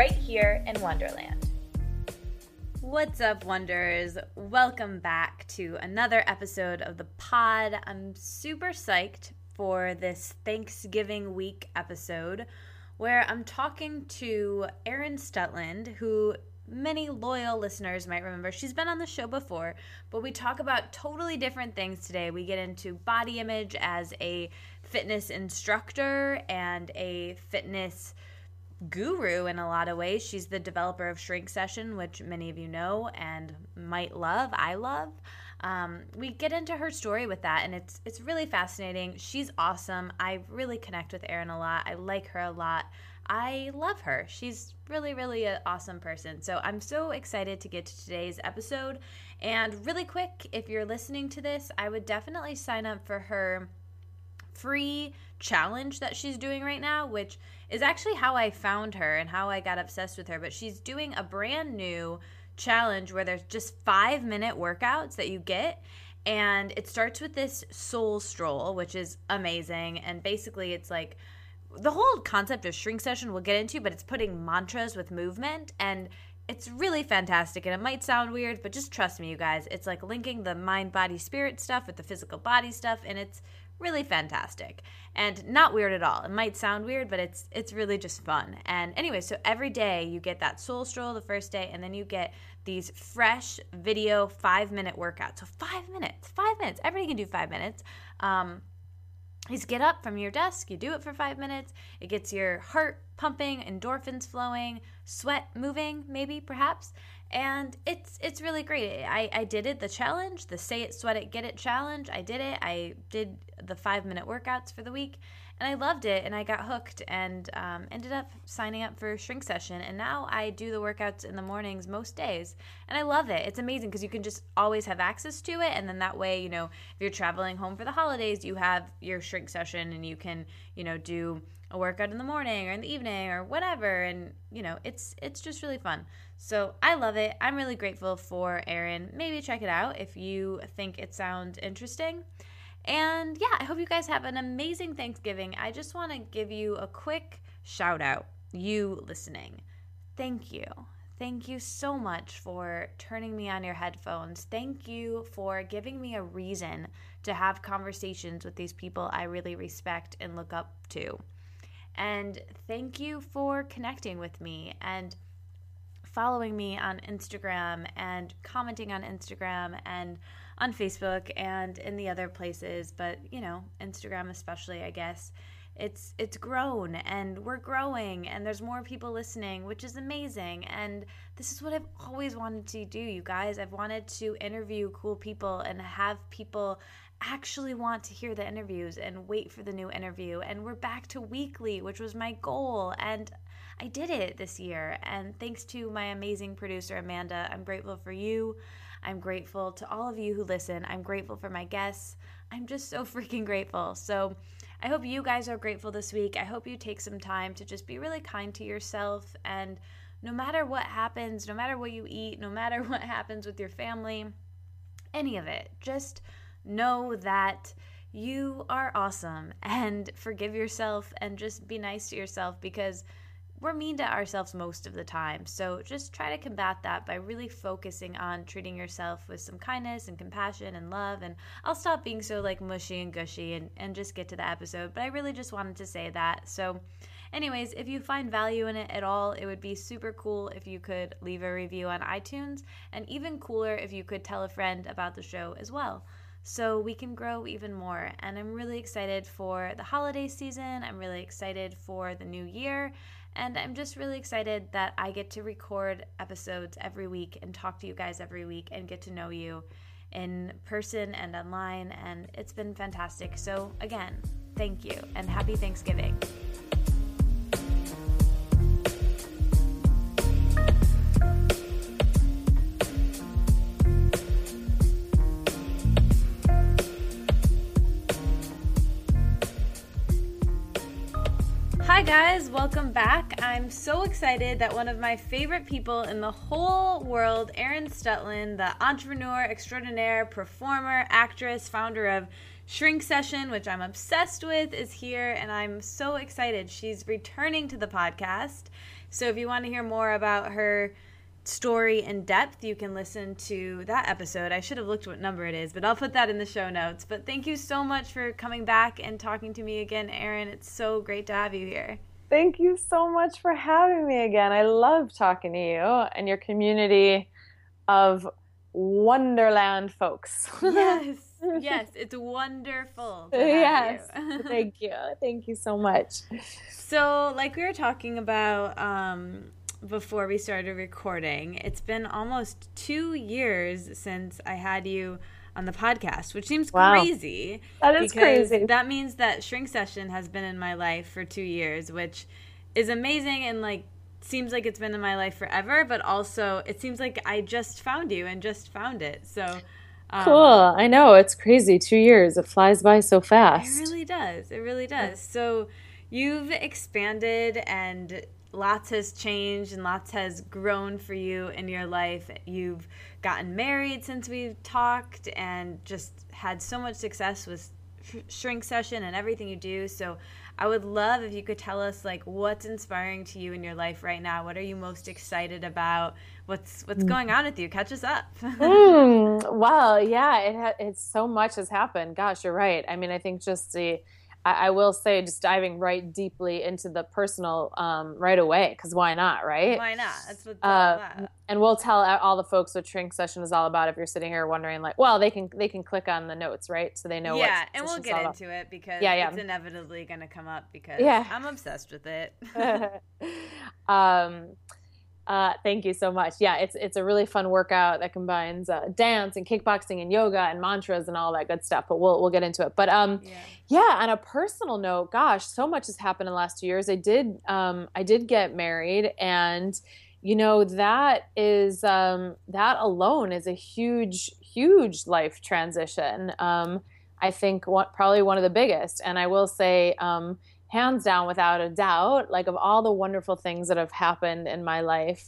right here in Wonderland. What's up, Wonders? Welcome back to another episode of the pod. I'm super psyched for this Thanksgiving week episode where I'm talking to Erin Stutland, who many loyal listeners might remember. She's been on the show before, but we talk about totally different things today. We get into body image as a fitness instructor and a fitness guru in a lot of ways. She's the developer of Shrink Session, which many of you know and might love. I love. Um, we get into her story with that, and it's it's really fascinating. She's awesome. I really connect with Erin a lot. I like her a lot. I love her. She's really, really an awesome person. So I'm so excited to get to today's episode. And really quick, if you're listening to this, I would definitely sign up for her free challenge that she's doing right now, which is actually how I found her and how I got obsessed with her. But she's doing a brand new challenge where there's just five minute workouts that you get. And it starts with this soul stroll, which is amazing. And basically, it's like, the whole concept of shrink session we'll get into, but it's putting mantras with movement and it's really fantastic and it might sound weird, but just trust me, you guys. It's like linking the mind, body, spirit stuff with the physical body stuff, and it's really fantastic and not weird at all. It might sound weird, but it's it's really just fun. And anyway, so every day you get that soul stroll the first day, and then you get these fresh video five minute workouts. So five minutes, five minutes. Everybody can do five minutes. Um, is get up from your desk, you do it for five minutes, it gets your heart pumping, endorphins flowing, sweat moving, maybe perhaps, and it's it's really great. I, I did it, the challenge, the say it, sweat it, get it challenge. I did it. I did the five minute workouts for the week, and I loved it and I got hooked and um, ended up signing up for a shrink session and now I do the workouts in the mornings most days and I love it. It's amazing because you can just always have access to it and then that way, you know, if you're traveling home for the holidays, you have your shrink session and you can, you know, do a workout in the morning or in the evening or whatever and you know, it's it's just really fun. So, I love it. I'm really grateful for Erin. Maybe check it out if you think it sounds interesting. And yeah, I hope you guys have an amazing Thanksgiving. I just want to give you a quick shout out, you listening. Thank you. Thank you so much for turning me on your headphones. Thank you for giving me a reason to have conversations with these people I really respect and look up to. And thank you for connecting with me and following me on Instagram and commenting on Instagram and on Facebook and in the other places, but you know, Instagram especially, I guess. It's it's grown and we're growing and there's more people listening, which is amazing. And this is what I've always wanted to do, you guys. I've wanted to interview cool people and have people actually want to hear the interviews and wait for the new interview. And we're back to weekly, which was my goal. And I did it this year. And thanks to my amazing producer, Amanda, I'm grateful for you. I'm grateful to all of you who listen. I'm grateful for my guests. I'm just so freaking grateful. So, I hope you guys are grateful this week. I hope you take some time to just be really kind to yourself. And no matter what happens, no matter what you eat, no matter what happens with your family, any of it, just know that you are awesome and forgive yourself and just be nice to yourself because we're mean to ourselves most of the time. So just try to combat that by really focusing on treating yourself with some kindness and compassion and love. And I'll stop being so like mushy and gushy and, and just get to the episode. But I really just wanted to say that. So, anyways, if you find value in it at all, it would be super cool if you could leave a review on iTunes. And even cooler if you could tell a friend about the show as well so we can grow even more. And I'm really excited for the holiday season. I'm really excited for the new year. And I'm just really excited that I get to record episodes every week and talk to you guys every week and get to know you in person and online. And it's been fantastic. So, again, thank you and happy Thanksgiving. Hi, guys, welcome back. I'm so excited that one of my favorite people in the whole world, Erin Stutland, the entrepreneur extraordinaire, performer, actress, founder of Shrink Session, which I'm obsessed with, is here, and I'm so excited. She's returning to the podcast. So if you want to hear more about her story in depth, you can listen to that episode. I should have looked what number it is, but I'll put that in the show notes. But thank you so much for coming back and talking to me again, Erin. It's so great to have you here. Thank you so much for having me again. I love talking to you and your community of Wonderland folks. yes. Yes, it's wonderful. yes. Thank you. Thank you so much. So, like we were talking about um, before we started recording. It's been almost two years since I had you on the podcast, which seems wow. crazy. That is crazy. That means that Shrink Session has been in my life for two years, which is amazing and like seems like it's been in my life forever, but also it seems like I just found you and just found it. So um, cool. I know it's crazy. Two years. It flies by so fast. It really does. It really does. So you've expanded and lots has changed and lots has grown for you in your life. You've gotten married since we've talked and just had so much success with shrink session and everything you do. So I would love if you could tell us like what's inspiring to you in your life right now. What are you most excited about? What's what's mm. going on with you? Catch us up. mm, well, yeah, it ha- it's so much has happened. Gosh, you're right. I mean, I think just the I, I, will say, just diving right deeply into the personal um, right away, because why not, right? Why not? That's what. Uh, and we'll tell all the folks what Shrink Session is all about. If you're sitting here wondering, like, well, they can they can click on the notes, right? So they know. Yeah, and we'll get into about. it because yeah, yeah. it's inevitably going to come up because yeah. I'm obsessed with it. um, uh, thank you so much. Yeah, it's it's a really fun workout that combines uh, dance and kickboxing and yoga and mantras and all that good stuff. But we'll we'll get into it. But um, yeah. yeah on a personal note, gosh, so much has happened in the last two years. I did um, I did get married, and you know that is um, that alone is a huge huge life transition. Um, I think what, probably one of the biggest. And I will say, um, hands down, without a doubt, like of all the wonderful things that have happened in my life,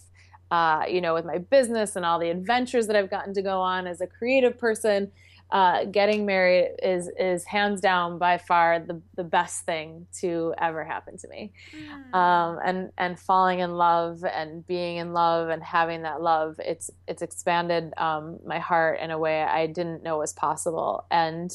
uh, you know, with my business and all the adventures that I've gotten to go on as a creative person, uh, getting married is is hands down by far the the best thing to ever happen to me. Mm. Um, and and falling in love and being in love and having that love, it's it's expanded um, my heart in a way I didn't know was possible. And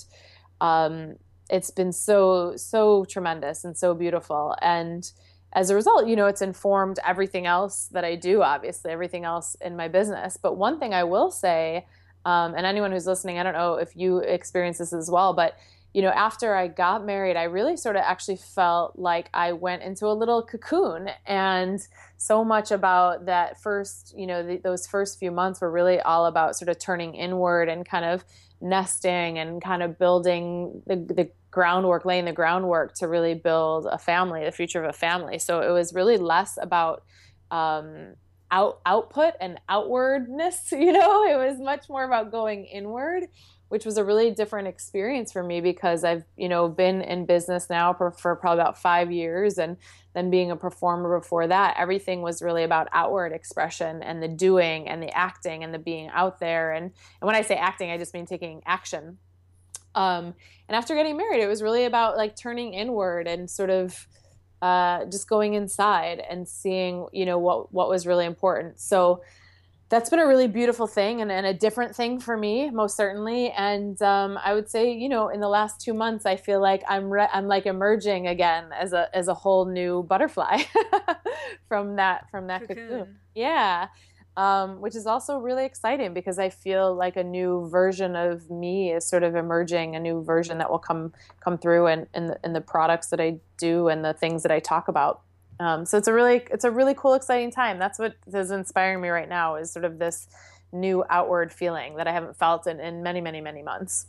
um, it's been so so tremendous and so beautiful. And as a result you know it's informed everything else that i do obviously everything else in my business. But one thing i will say um, and anyone who's listening i don't know if you experience this as well but you know after i got married i really sort of actually felt like i went into a little cocoon. And so much about that first you know the, those first few months were really all about sort of turning inward and kind of nesting and kind of building the, the groundwork, laying the groundwork to really build a family, the future of a family. So it was really less about um, out output and outwardness. You know, it was much more about going inward, which was a really different experience for me because I've you know been in business now for, for probably about five years, and then being a performer before that, everything was really about outward expression and the doing and the acting and the being out there. And and when I say acting, I just mean taking action um, and after getting married, it was really about like turning inward and sort of uh, just going inside and seeing, you know, what what was really important. So that's been a really beautiful thing and, and a different thing for me, most certainly. And um, I would say, you know, in the last two months, I feel like I'm re- I'm like emerging again as a as a whole new butterfly from that from that cocoon. cocoon. Yeah um, which is also really exciting because I feel like a new version of me is sort of emerging, a new version that will come come through in, in, the, in the products that I do and the things that I talk about. Um, so it's a really it's a really cool, exciting time. That's what is inspiring me right now is sort of this new outward feeling that I haven't felt in, in many, many, many months.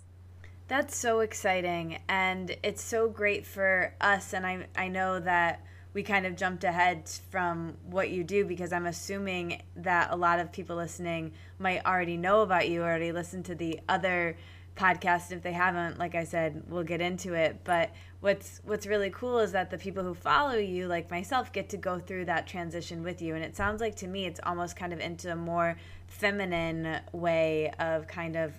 That's so exciting, and it's so great for us. And I I know that we kind of jumped ahead from what you do because I'm assuming that a lot of people listening might already know about you, already listen to the other podcast. If they haven't, like I said, we'll get into it. But what's what's really cool is that the people who follow you, like myself, get to go through that transition with you. And it sounds like to me, it's almost kind of into a more feminine way of kind of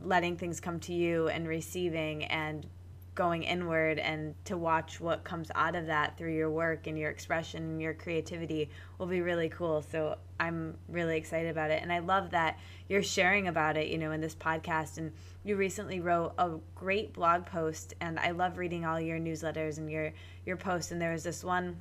letting things come to you and receiving and going inward and to watch what comes out of that through your work and your expression and your creativity will be really cool. So I'm really excited about it. And I love that you're sharing about it, you know, in this podcast. And you recently wrote a great blog post and I love reading all your newsletters and your your posts. And there was this one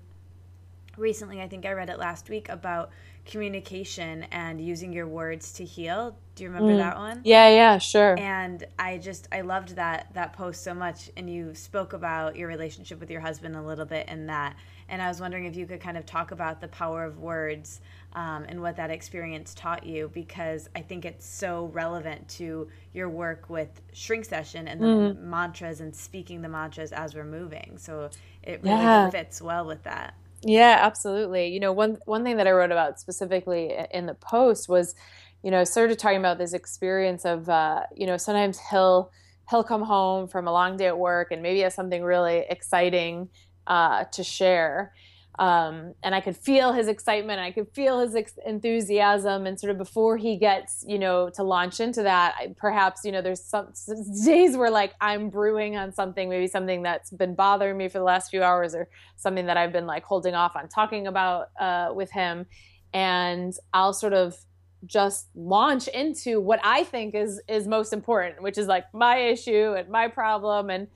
recently, I think I read it last week about communication and using your words to heal. Do you remember mm. that one? Yeah, yeah, sure. And I just I loved that that post so much and you spoke about your relationship with your husband a little bit in that. And I was wondering if you could kind of talk about the power of words um, and what that experience taught you because I think it's so relevant to your work with shrink session and the mm. mantras and speaking the mantras as we're moving. So it really yeah. fits well with that. Yeah, absolutely. You know, one one thing that I wrote about specifically in the post was, you know, sort of talking about this experience of, uh, you know, sometimes he'll he'll come home from a long day at work and maybe has something really exciting uh, to share, um, and I could feel his excitement. I could feel his ex- enthusiasm, and sort of before he gets, you know, to launch into that, I, perhaps you know, there's some, some days where like I'm brewing on something, maybe something that's been bothering me for the last few hours, or something that I've been like holding off on talking about uh, with him, and I'll sort of just launch into what I think is is most important, which is like my issue and my problem, and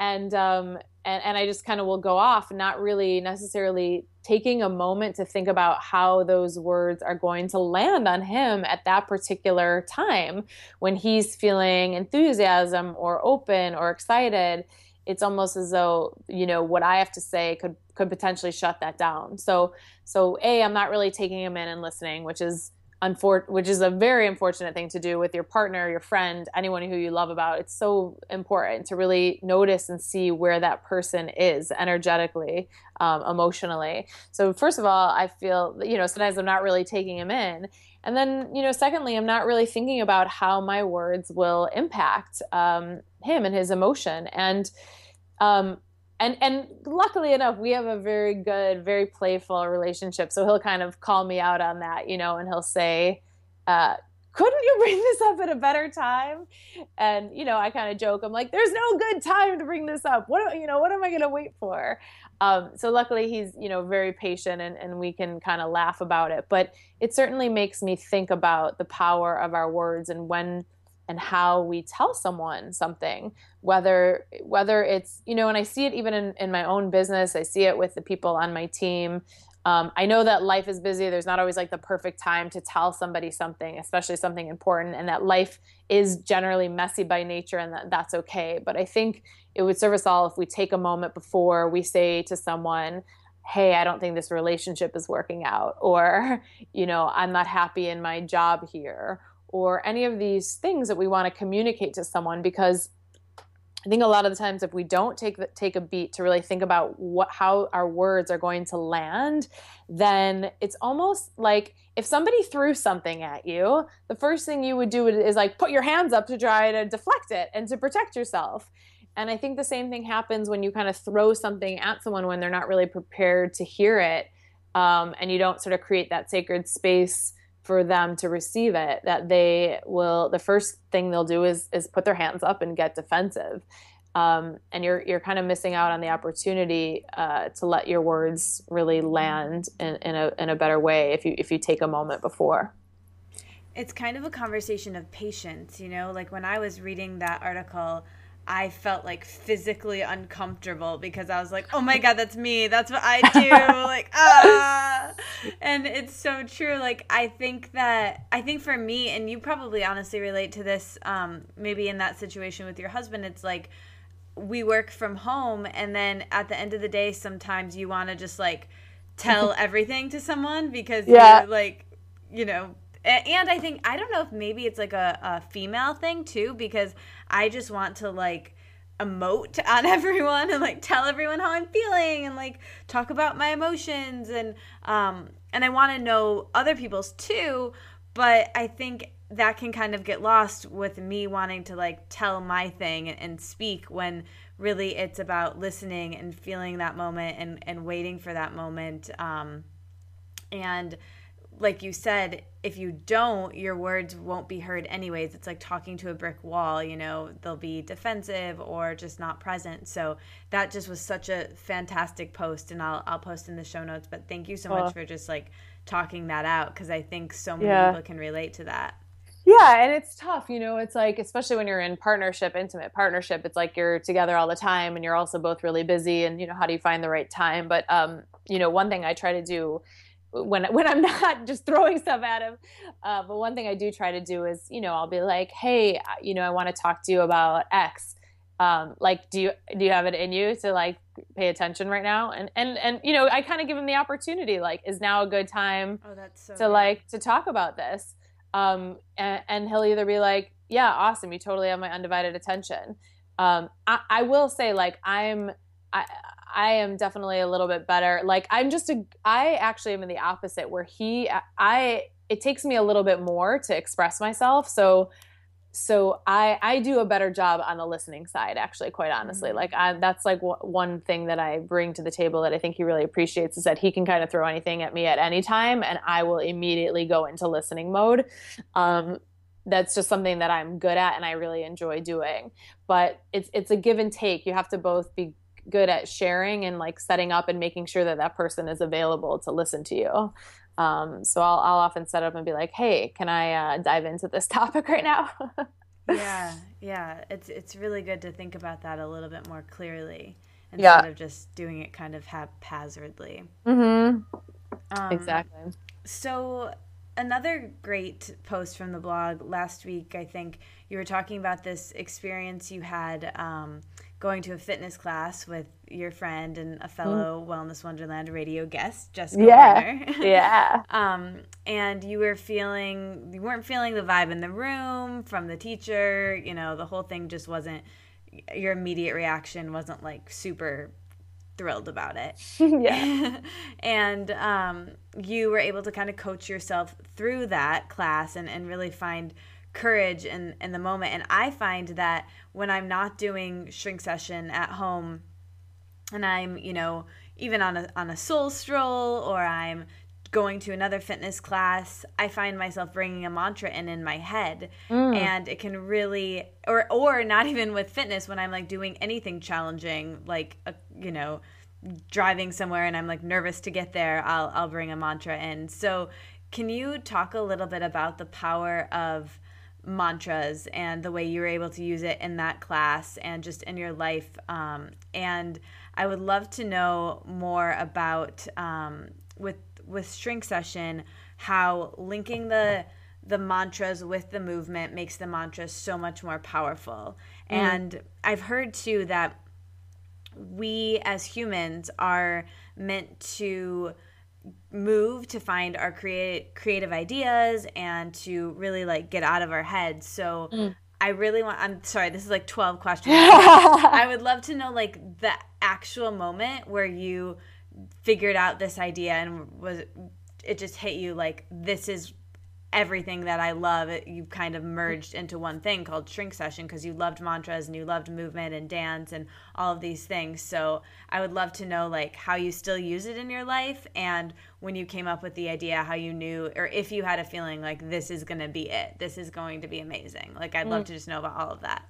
and um, and, and I just kind of will go off, not really necessarily taking a moment to think about how those words are going to land on him at that particular time when he's feeling enthusiasm or open or excited. It's almost as though you know what I have to say could could potentially shut that down. So so a I'm not really taking him in and listening, which is unfor- which is a very unfortunate thing to do with your partner, your friend, anyone who you love about. It's so important to really notice and see where that person is energetically, um, emotionally. So, first of all, I feel, you know, sometimes I'm not really taking him in. And then, you know, secondly, I'm not really thinking about how my words will impact um, him and his emotion. And, um, and and luckily enough we have a very good very playful relationship. So he'll kind of call me out on that you know and he'll say uh, couldn't you bring this up at a better time? And you know i kind of joke i'm like there's no good time to bring this up. What you know what am i going to wait for? Um, so luckily he's you know very patient and, and we can kind of laugh about it. But it certainly makes me think about the power of our words and when and how we tell someone something whether whether it's you know and i see it even in, in my own business. I see it with the people on my team. Um, i know that life is busy. There's not always like the perfect time to tell somebody something especially something important and that life is generally messy by nature and that that's okay. But i think it would serve us all if we take a moment before we say to someone hey i don't think this relationship is working out or you know i'm not happy in my job here or any of these things that we want to communicate to someone because I think a lot of the times if we don't take the, take a beat to really think about what how our words are going to land, then it's almost like if somebody threw something at you, the first thing you would do is like put your hands up to try to deflect it and to protect yourself. And I think the same thing happens when you kind of throw something at someone when they're not really prepared to hear it, um, and you don't sort of create that sacred space for them to receive it that they will the first thing they'll do is is put their hands up and get defensive. Um, and you're you're kind of missing out on the opportunity uh, to let your words really land in, in a in a better way if you if you take a moment before. It's kind of a conversation of patience you know? Like when i was reading that article I felt like physically uncomfortable because I was like, "Oh my god, that's me. That's what I do." like, ah. And it's so true. Like I think that I think for me and you probably honestly relate to this um maybe in that situation with your husband, it's like we work from home and then at the end of the day sometimes you want to just like tell everything to someone because yeah. like, you know, and I think I don't know if maybe it's like a, a female thing too because I just want to like emote on everyone and like tell everyone how I'm feeling and like talk about my emotions and um and I want to know other people's too but I think that can kind of get lost with me wanting to like tell my thing and speak when really it's about listening and feeling that moment and, and waiting for that moment. Um, and like you said, if you don't, your words won't be heard anyways. It's like talking to a brick wall, you know, they'll be defensive or just not present. So that just was such a fantastic post and I'll I'll post in the show notes, but thank you so much for just like talking that out because I think so many yeah. people can relate to that. Yeah, and it's tough, you know, it's like especially when you're in partnership, intimate partnership, it's like you're together all the time and you're also both really busy and you know, how do you find the right time? But um, you know, one thing I try to do when when I'm not just throwing stuff at him. Uh, but one thing I do try to do is, you know, I'll be like, hey, you know, I want to talk to you about X. Um, like, do you do you have it in you to like pay attention right now? And and and you know, I kind of give him the opportunity. Like, is now a good time oh, so to good. like to talk about this? Um, and, and, he'll either be like, yeah, awesome, you totally have my undivided attention. Um, I, I will say, like, I'm I I am definitely a little bit better. Like I'm just a I actually am in the opposite where he I it takes me a little bit more to express myself. So so I I do a better job on the listening side actually quite honestly. Mm-hmm. Like I, that's like w- one thing that I bring to the table that I think he really appreciates is that he can kind of throw anything at me at any time and I will immediately go into listening mode. Um that's just something that I'm good at and I really enjoy doing. But it's it's a give and take. You have to both be good at sharing and like setting up and making sure that that person is available to listen to you. Um, so I'll, I'll often set up and be like, "Hey, can I uh, dive into this topic right now?" yeah, yeah. It's it's really good to think about that a little bit more clearly instead yeah. of just doing it kind of haphazardly. Mm-hmm. Um, exactly. So another great post from the blog last week. I think you were talking about this experience you had. Um, going to a fitness class with your friend and a fellow mm. Wellness Wonderland radio guest, Jessica yeah. yeah. um, and you were feeling you weren't feeling the vibe in the room from the teacher. You know, the whole thing just wasn't. Your immediate reaction wasn't like super thrilled about it. yeah. and um, you were able to kind of coach yourself through that class and, and really find courage in, in the moment. And I find that when I'm not doing shrink session at home and I'm, you know, even on a, on a soul stroll or I'm going to another fitness class, I find myself bringing a mantra in in my head, mm. and it can really, or or not even with fitness when I'm like doing anything challenging, like a, you know, driving somewhere and I'm like nervous to get there, I'll I'll bring a mantra in. So, can you talk a little bit about the power of mantras and the way you were able to use it in that class and just in your life. Um, and I would love to know more about um, with with Shrink Session how linking the the mantras with the movement makes the mantras so much more powerful. Mm. And I've heard too that we as humans are meant to move to find our create creative ideas and to really like get out of our heads. So mm. I really want I'm sorry, this is like 12 questions. I would love to know like the actual moment where you figured out this idea and was it just hit you like this is everything that I love, it, you kind of merged into one thing called Shrink Session because you loved mantras and you loved movement and dance and all of these things. So I would love to know like how you still use it in your life and when you came up with the idea, how you knew or if you had a feeling like this is going to be it, this is going to be amazing. Like I'd love mm. to just know about all of that.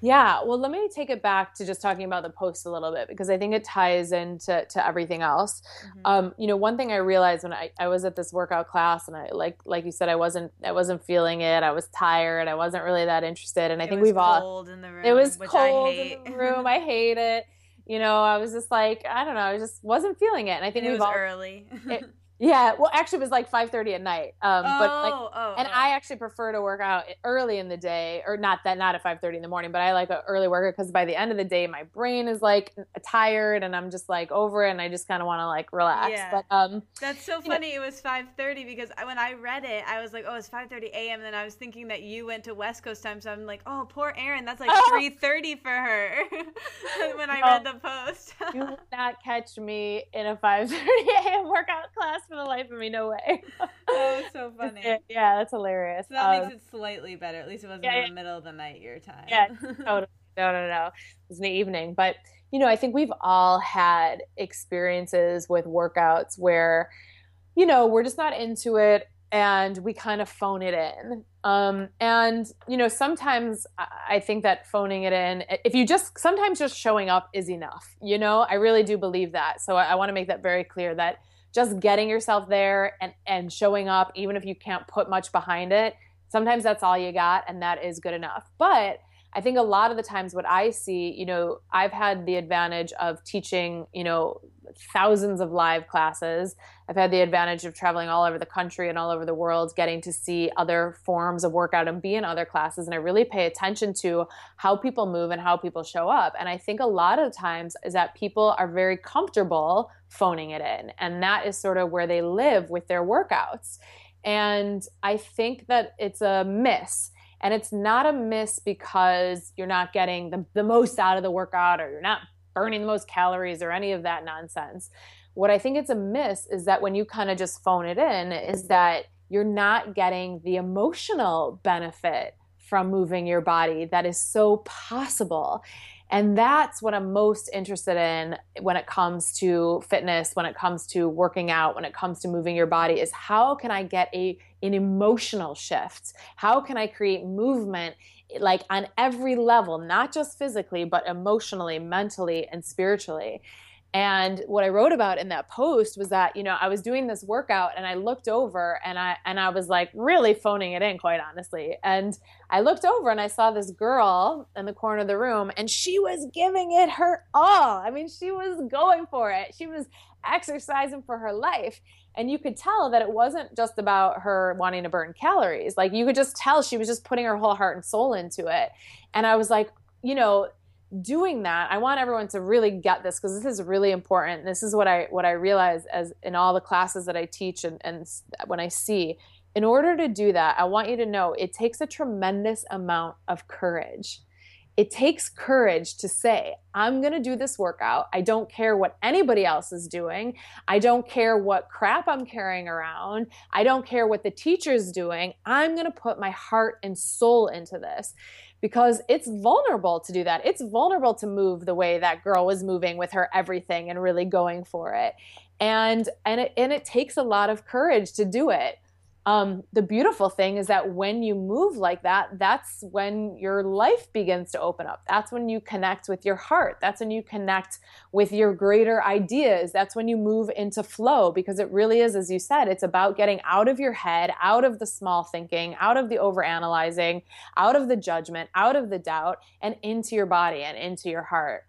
Yeah, well, let me take it back to just talking about the post a little bit because I think it ties into to everything else. Mm-hmm. Um, you know, one thing I realized when I, I was at this workout class and I like like you said, I wasn't I wasn't feeling it. I was tired. I wasn't really that interested. And I it think we've all in the room. It was cold in the room. I hate it. You know, I was just like I don't know. I just wasn't feeling it. And I think and it was all, early. it, Yeah, well, actually, it was like five thirty at night. Um, oh, but like, oh, and oh. I actually prefer to work out early in the day, or not that not at five thirty in the morning, but I like an early workout because by the end of the day, my brain is like tired and I'm just like over it, and I just kind of want to like relax. Yeah. But um, that's so funny. Know, it was five thirty because when I read it, I was like, oh, it's five thirty a.m. And then I was thinking that you went to West Coast time, so I'm like, oh, poor Erin, that's like three thirty for her. when I read the post, you will not catch me in a five thirty a.m. workout class for the life of me. No way. oh, so funny. Yeah, that's hilarious. So that um, makes it slightly better. At least it wasn't yeah, in the middle of the night your time. Yeah, totally. No, no, no. It was in the evening. But, you know, I think we've all had experiences with workouts where, you know, we're just not into it and we kind of phone it in. Um, and, you know, sometimes I think that phoning it in, if you just, sometimes just showing up is enough. You know, I really do believe that. So I, I want to make that very clear that just getting yourself there and, and showing up, even if you can't put much behind it, sometimes that's all you got and that is good enough. But I think a lot of the times what I see, you know, I've had the advantage of teaching, you know, thousands of live classes. I've had the advantage of traveling all over the country and all over the world, getting to see other forms of workout and be in other classes. And I really pay attention to how people move and how people show up. And I think a lot of times is that people are very comfortable phoning it in. And that is sort of where they live with their workouts. And I think that it's a miss and it's not a miss because you're not getting the, the most out of the workout or you're not burning the most calories or any of that nonsense. What I think it's a miss is that when you kind of just phone it in, is that you're not getting the emotional benefit from moving your body that is so possible. And that's what I'm most interested in when it comes to fitness, when it comes to working out, when it comes to moving your body is how can I get a an emotional shift? How can I create movement like on every level, not just physically, but emotionally, mentally, and spiritually? And what I wrote about in that post was that, you know, I was doing this workout and I looked over and I and I was like really phoning it in quite honestly. And I looked over and I saw this girl in the corner of the room and she was giving it her all. I mean, she was going for it. She was exercising for her life. And you could tell that it wasn't just about her wanting to burn calories. Like you could just tell she was just putting her whole heart and soul into it. And I was like, you know, doing that i want everyone to really get this because this is really important this is what i what i realize as in all the classes that i teach and, and when i see in order to do that i want you to know it takes a tremendous amount of courage it takes courage to say, I'm going to do this workout. I don't care what anybody else is doing. I don't care what crap I'm carrying around. I don't care what the teacher's doing. I'm going to put my heart and soul into this because it's vulnerable to do that. It's vulnerable to move the way that girl was moving with her everything and really going for it. And and it and it takes a lot of courage to do it um, the beautiful thing is that when you move like that, that's when your life begins to open up. That's when you connect with your heart. That's when you connect with your greater ideas. That's when you move into flow because it really is, as you said, it's about getting out of your head, out of the small thinking, out of the overanalyzing, out of the judgment, out of the doubt, and into your body and into your heart.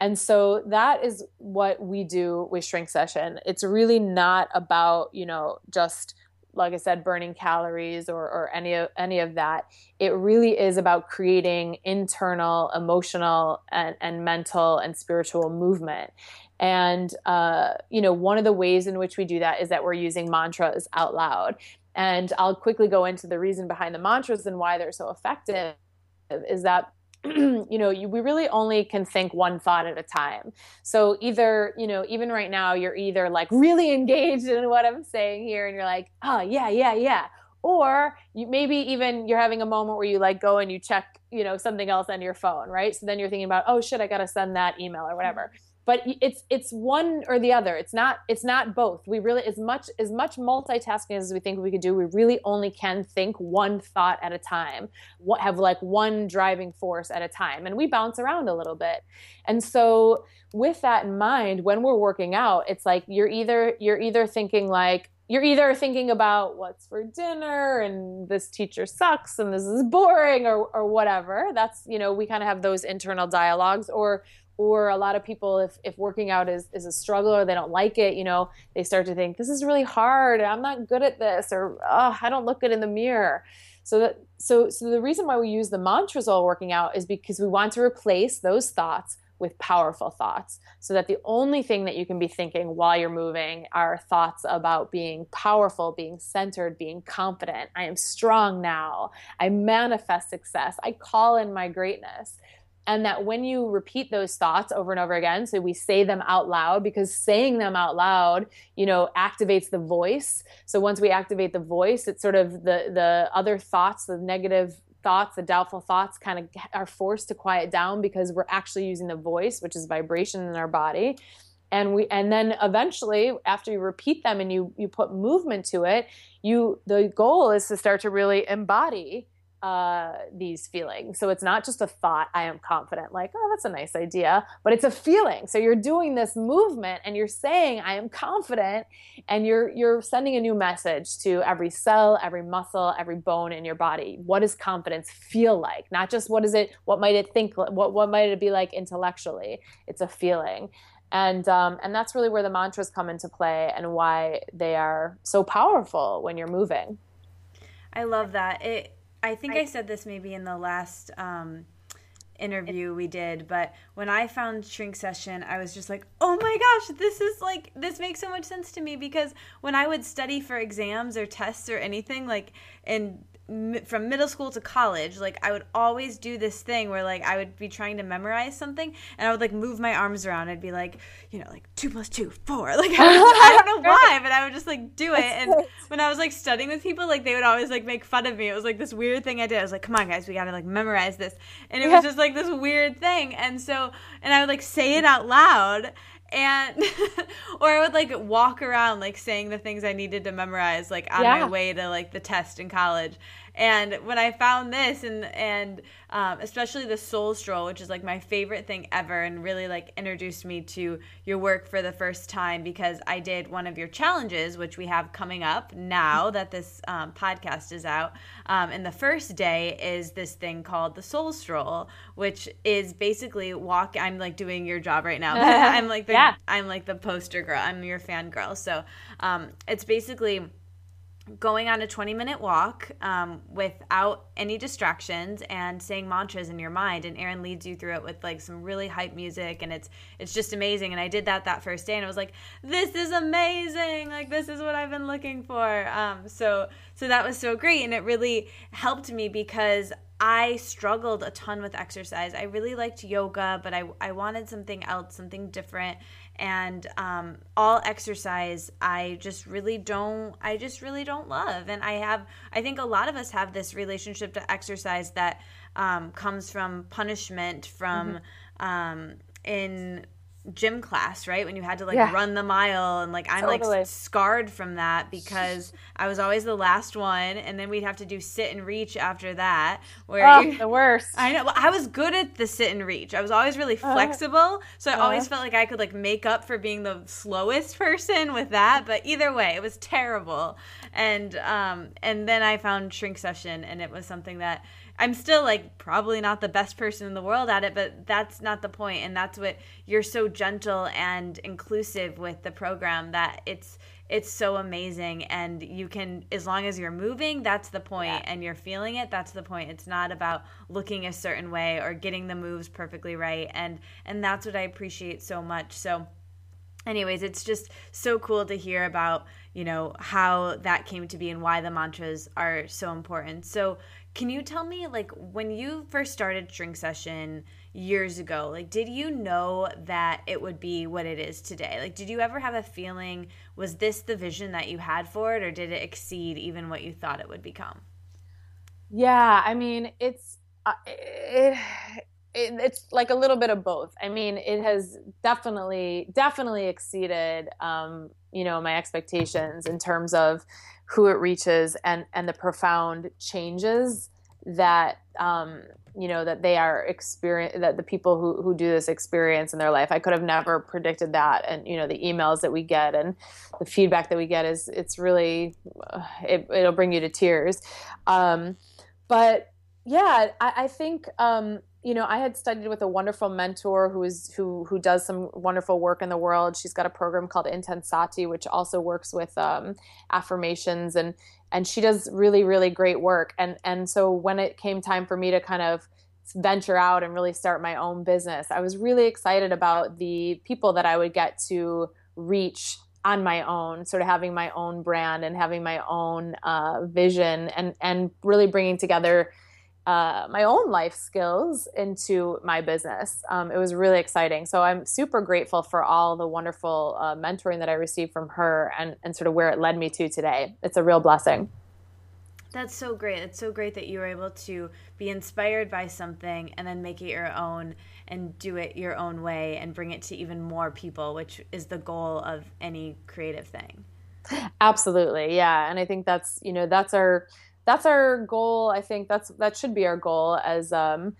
And so that is what we do with Shrink Session. It's really not about, you know, just like I said, burning calories or, or any of any of that. It really is about creating internal, emotional, and, and mental and spiritual movement. And uh, you know, one of the ways in which we do that is that we're using mantras out loud. And I'll quickly go into the reason behind the mantras and why they're so effective. Is that you know, you, we really only can think one thought at a time. So either, you know, even right now, you're either like really engaged in what I'm saying here and you're like, oh, yeah, yeah, yeah. Or you, maybe even you're having a moment where you like go and you check, you know, something else on your phone, right? So then you're thinking about, oh shit, I got to send that email or whatever. Mm-hmm but it's it's one or the other. It's not it's not both. We really as much as much multitasking as we think we could do we really only can think one thought at a time what have like one driving force at a time and we bounce around a little bit. And so with that in mind when we're working out it's like you're either you're either thinking like you're either thinking about what's for dinner and this teacher sucks and this is boring or, or whatever. That's you know we kind of have those internal dialogues or or a lot of people if, if working out is, is a struggle or they don't like it you know they start to think this is really hard. I'm not good at this or oh, i don't look good in the mirror. So that so so the reason why we use the mantras while working out is because we want to replace those thoughts with powerful thoughts so that the only thing that you can be thinking while you're moving are thoughts about being powerful being centered being confident. I am strong now. I manifest success. I call in my greatness and that when you repeat those thoughts over and over again so we say them out loud because saying them out loud you know activates the voice. So once we activate the voice it's sort of the the other thoughts the negative thoughts the doubtful thoughts kind of are forced to quiet down because we're actually using the voice which is vibration in our body. And we and then eventually after you repeat them and you you put movement to it you the goal is to start to really embody uh, these feelings. So it's not just a thought, I am confident, like, oh, that's a nice idea, but it's a feeling. So you're doing this movement and you're saying, I am confident, and you're you're sending a new message to every cell, every muscle, every bone in your body. What does confidence feel like? Not just what is it, what might it think, what what might it be like intellectually? It's a feeling. And um, and that's really where the mantras come into play and why they are so powerful when you're moving. I love that. It I think I, I said this maybe in the last um, interview we did, but when I found Shrink Session, I was just like, oh my gosh, this is like, this makes so much sense to me because when I would study for exams or tests or anything, like, and from middle school to college like i would always do this thing where like i would be trying to memorize something and i would like move my arms around. I'd be like you know like two plus two four. Like I, I don't know why but i would just like do it. And when i was like studying with people like they would always like make fun of me. It was like this weird thing i did. I was like come on guys we gotta like memorize this. And it was just like this weird thing. And so and i would like say it out loud and or I would like walk around like saying the things I needed to memorize like on yeah. my way to like the test in college and when I found this, and and um, especially the Soul Stroll, which is like my favorite thing ever, and really like introduced me to your work for the first time because I did one of your challenges, which we have coming up now that this um, podcast is out. Um, and the first day is this thing called the Soul Stroll, which is basically walk. I'm like doing your job right now. I'm like the yeah. I'm like the poster girl. I'm your fan girl. So um, it's basically going on a 20 minute walk um, without any distractions and saying mantras in your mind and Erin leads you through it with like some really hype music and it's it's just amazing and i did that that first day and i was like this is amazing like this is what i've been looking for um, so so that was so great and it really helped me because I struggled a ton with exercise. I really liked yoga, but I, I wanted something else, something different and um, all exercise i just really don't i just really don't love and i have i think a lot of us have this relationship to exercise that um, comes from punishment from mm-hmm. um, in gym class, right? When you had to like yeah. run the mile and like I'm totally. like scarred from that because I was always the last one and then we'd have to do sit and reach after that where oh, you, the worst. I know. Well, I was good at the sit and reach. I was always really uh-huh. flexible, uh, so I uh, always felt like I could like make up for being the slowest person with that, but either way, it was terrible. And um and then I found shrink session and it was something that I'm still like probably not the best person in the world at it, but that's not the point. And that's what you're so gentle and inclusive with the program that it's it's so amazing and you can as long as you're moving that's the point yeah. and you're feeling it that's the point it's not about looking a certain way or getting the moves perfectly right and and that's what i appreciate so much so anyways it's just so cool to hear about you know how that came to be and why the mantras are so important so can you tell me, like, when you first started Shrink Session years ago, like, did you know that it would be what it is today? Like, did you ever have a feeling, was this the vision that you had for it, or did it exceed even what you thought it would become? Yeah, I mean, it's, uh, it, it, it's like a little bit of both. I mean, it has definitely, definitely exceeded, um, you know, my expectations in terms of who it reaches and and the profound changes that um, you know that they are experience that the people who, who do this experience in their life. I could have never predicted that. And you know the emails that we get and the feedback that we get is it's really it, will bring you to tears. Um, but yeah i, I think um, you know, I had studied with a wonderful mentor who is who who does some wonderful work in the world. She's got a program called Intensati, which also works with um, affirmations and and she does really really great work. And and so when it came time for me to kind of venture out and really start my own business, I was really excited about the people that I would get to reach on my own, sort of having my own brand and having my own uh, vision and and really bringing together uh, my own life skills into my business. Um, it was really exciting. So I'm super grateful for all the wonderful uh, mentoring that I received from her and, and sort of where it led me to today. It's a real blessing. That's so great. It's so great that you were able to be inspired by something and then make it your own and do it your own way and bring it to even more people, which is the goal of any creative thing. Absolutely. Yeah. And I think that's, you know, that's our that's our goal. I think that's that should be our goal as um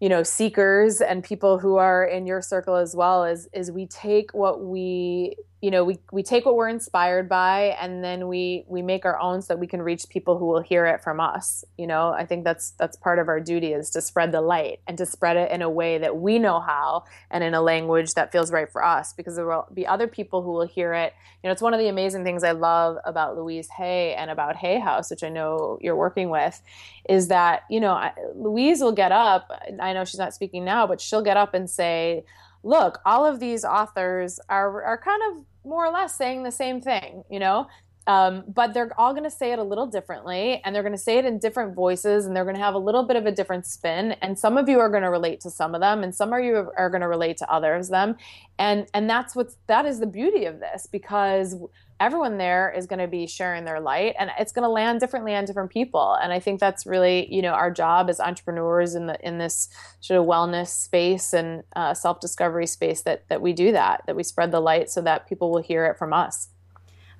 you know seekers and people who are in your circle as well is is we take what we you know we we take what we're inspired by and then we we make our own so that we can reach people who will hear it from us you know? I think that's that's part of our duty is to spread the light and to spread it in a way that we know how and in a language that feels right for us because there will be other people who will hear it. You know it's one of the amazing things i love about louise hay and about hay house which i know you're working with is that you know louise will get up i know she's not speaking now but she'll get up and say look, all of these authors are are kind of more or less saying the same thing, you know. Um, but they're all going to say it a little differently and they're going to say it in different voices and they're going to have a little bit of a different spin and some of you are going to relate to some of them and some of you are going to relate to others them. And and that's what's that is the beauty of this because everyone there is going to be sharing their light and it's going to land differently on different people. And i think that's really you know our job as entrepreneurs in the in this sort of wellness space and uh, self-discovery space that that we do that that we spread the light so that people will hear it from us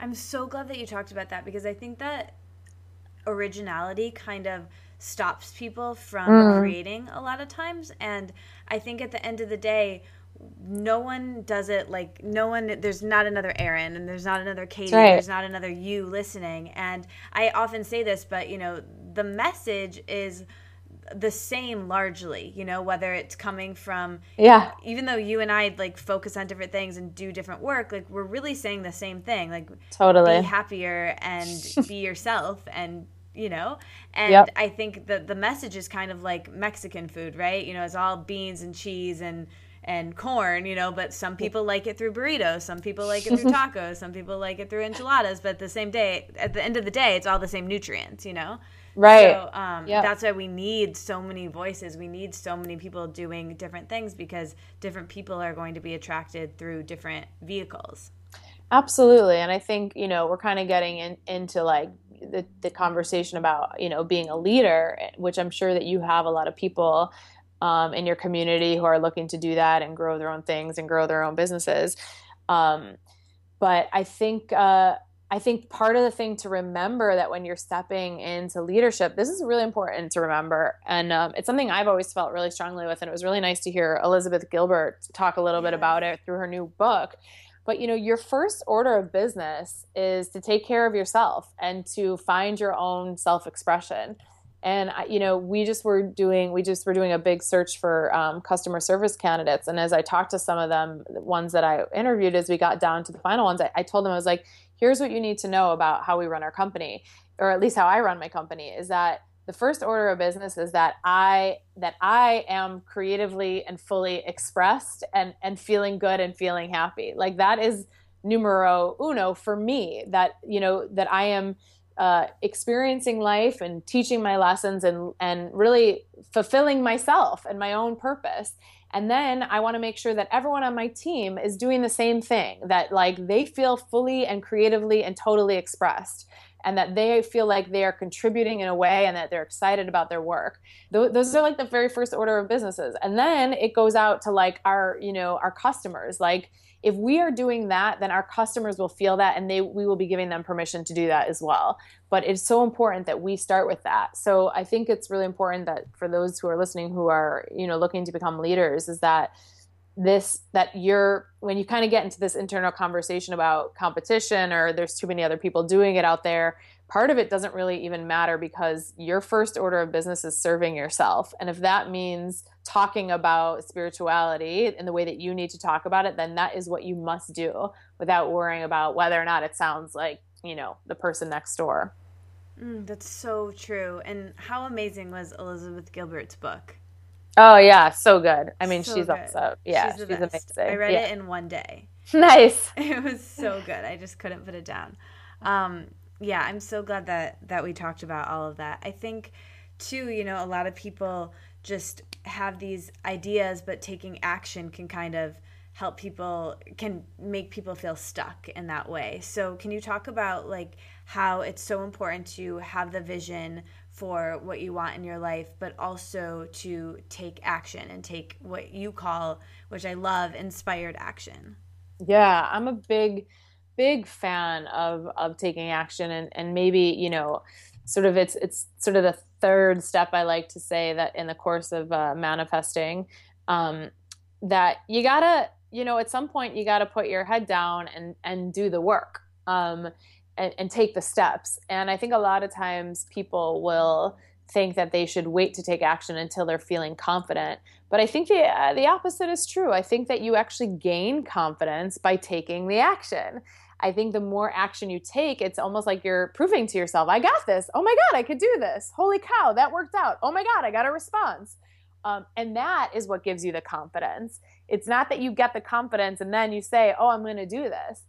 i'm so glad that you talked about that because i think that originality kind of stops people from mm. creating a lot of times and i think at the end of the day no one does it like no one there's not another Erin and there's not another Katie right. there's not another you listening and I often say this but you know the message is the same largely you know whether it's coming from yeah even though you and I like focus on different things and do different work like we're really saying the same thing like totally be happier and be yourself and you know and yep. i think that the message is kind of like mexican food right you know it's all beans and cheese and and corn, you know, but some people like it through burritos, some people like it through tacos, some people like it through enchiladas, but at the same day, at the end of the day, it's all the same nutrients, you know? Right. So um, yep. that's why we need so many voices. We need so many people doing different things because different people are going to be attracted through different vehicles. Absolutely. And I think, you know, we're kind of getting in, into like the, the conversation about, you know, being a leader, which I'm sure that you have a lot of people um, in your community who are looking to do that and grow their own things and grow their own businesses. Um, but I think uh, I think part of the thing to remember that when you're stepping into leadership, this is really important to remember, and um, it's something I've always felt really strongly with. And it was really nice to hear Elizabeth Gilbert talk a little bit about it through her new book. But you know, your first order of business is to take care of yourself and to find your own self-expression and you know we just were doing we just were doing a big search for um, customer service candidates and as i talked to some of them the ones that i interviewed as we got down to the final ones I, I told them i was like here's what you need to know about how we run our company or at least how i run my company is that the first order of business is that i that i am creatively and fully expressed and and feeling good and feeling happy. Like that is numero uno for me that you know that i am uh, experiencing life and teaching my lessons and and really fulfilling myself and my own purpose and then i want to make sure that everyone on my team is doing the same thing that like they feel fully and creatively and totally expressed and that they feel like they are contributing in a way and that they're excited about their work. Th- those are like the very first order of businesses. And then it goes out to like our you know our customers. Like if we are doing that then our customers will feel that and they we will be giving them permission to do that as well. But it's so important that we start with that. So i think it's really important that for those who are listening who are you know looking to become leaders is that this that you're when you kind of get into this internal conversation about competition or there's too many other people doing it out there part of it doesn't really even matter because your first order of business is serving yourself and if that means talking about spirituality in the way that you need to talk about it, then that is what you must do without worrying about whether or not it sounds like, you know, the person next door. Mm, that's so true. And how amazing was Elizabeth Gilbert's book? Oh yeah, so good. I mean, so she's good. also yeah, she's, she's amazing. I read yeah. it in one day. Nice. It was so good. I just couldn't put it down. Um, yeah, I'm so glad that that we talked about all of that. I think too, you know, a lot of people just have these ideas, but taking action can kind of help people can make people feel stuck in that way. So can you talk about like how it's so important to have the vision for what you want in your life, but also to take action and take what you call, which I love, inspired action? Yeah, I'm a big big fan of of taking action and and maybe, you know, sort of it's it's sort of the third step I like to say that in the course of uh, manifesting um, that you gotta you know at some point you gotta put your head down and and do the work um, and, and take the steps and I think a lot of times people will think that they should wait to take action until they're feeling confident. But I think the uh, the opposite is true. I think that you actually gain confidence by taking the action. I think the more action you take, it's almost like you're proving to yourself, I got this. Oh my God, I could do this. Holy cow, that worked out. Oh my God, I got a response. Um, and that is what gives you the confidence. It's not that you get the confidence and then you say, oh, I'm going to do this.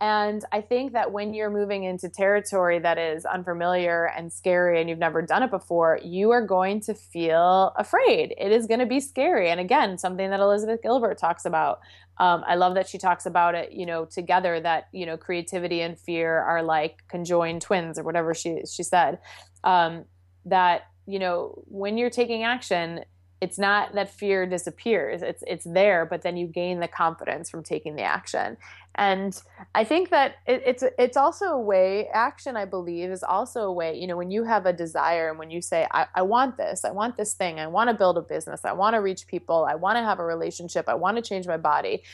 And I think that when you're moving into territory that is unfamiliar and scary and you've never done it before, you are going to feel afraid. It is going to be scary. And again, something that Elizabeth Gilbert talks about. Um, I love that she talks about it, you know, together that, you know, creativity and fear are like conjoined twins or whatever she, she said. Um, that, you know, when you're taking action, it's not that fear disappears it's it's there but then you gain the confidence from taking the action. And i think that it, it's it's also a way action i believe is also a way you know when you have a desire and when you say i, I want this i want this thing i want to build a business i want to reach people i want to have a relationship i want to change my body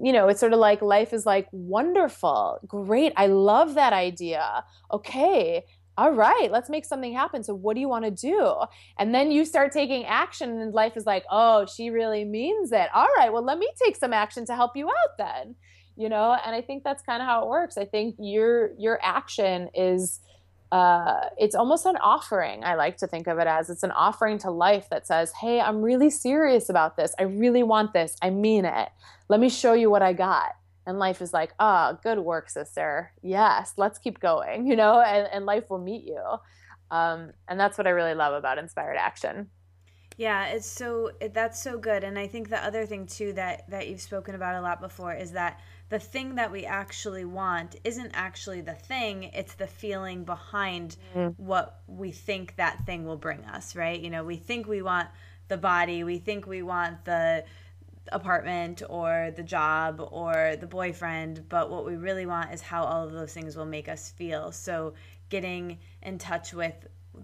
you know it's sort of like life is like wonderful great i love that idea. Okay all right, let's make something happen. So, what do you want to do? And then you start taking action, and life is like, oh, she really means it. All right, well, let me take some action to help you out then. You know, and I think that's kind of how it works. I think your your action is uh, it's almost an offering. I like to think of it as it's an offering to life that says, Hey, I'm really serious about this. I really want this. I mean it. Let me show you what I got and life is like ah oh, good work sister. Yes let's keep going you know and, and life will meet you. Um, and that's what i really love about inspired action. Yeah it's so it, that's so good. And i think the other thing too that that you've spoken about a lot before is that the thing that we actually want isn't actually the thing it's the feeling behind mm. what we think that thing will bring us right? You know we think we want the body we think we want the apartment or the job or the boyfriend, but what we really want is how all of those things will make us feel. So getting in touch with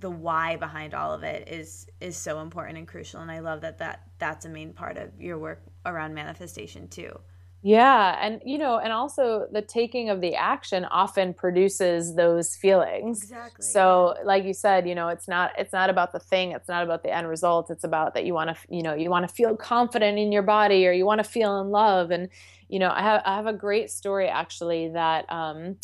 the why behind all of it is is so important and crucial and I love that that that's a main part of your work around manifestation too. Yeah, and you know, and also the taking of the action often produces those feelings. Exactly. So, like you said, you know, it's not it's not about the thing, it's not about the end result. It's about that you want to, you know, you want to feel confident in your body or you want to feel in love and you know, I have I have a great story actually that um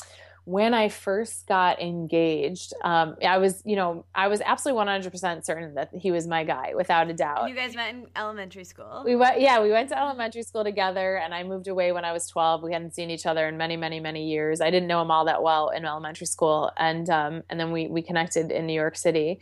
when I first got engaged, um, I was, you know, I was absolutely 100% certain that he was my guy without a doubt. You guys met in elementary school? We went, yeah, we went to elementary school together and I moved away when I was 12. We hadn't seen each other in many, many, many years. I didn't know him all that well in elementary school. And, um, and then we, we connected in New York City.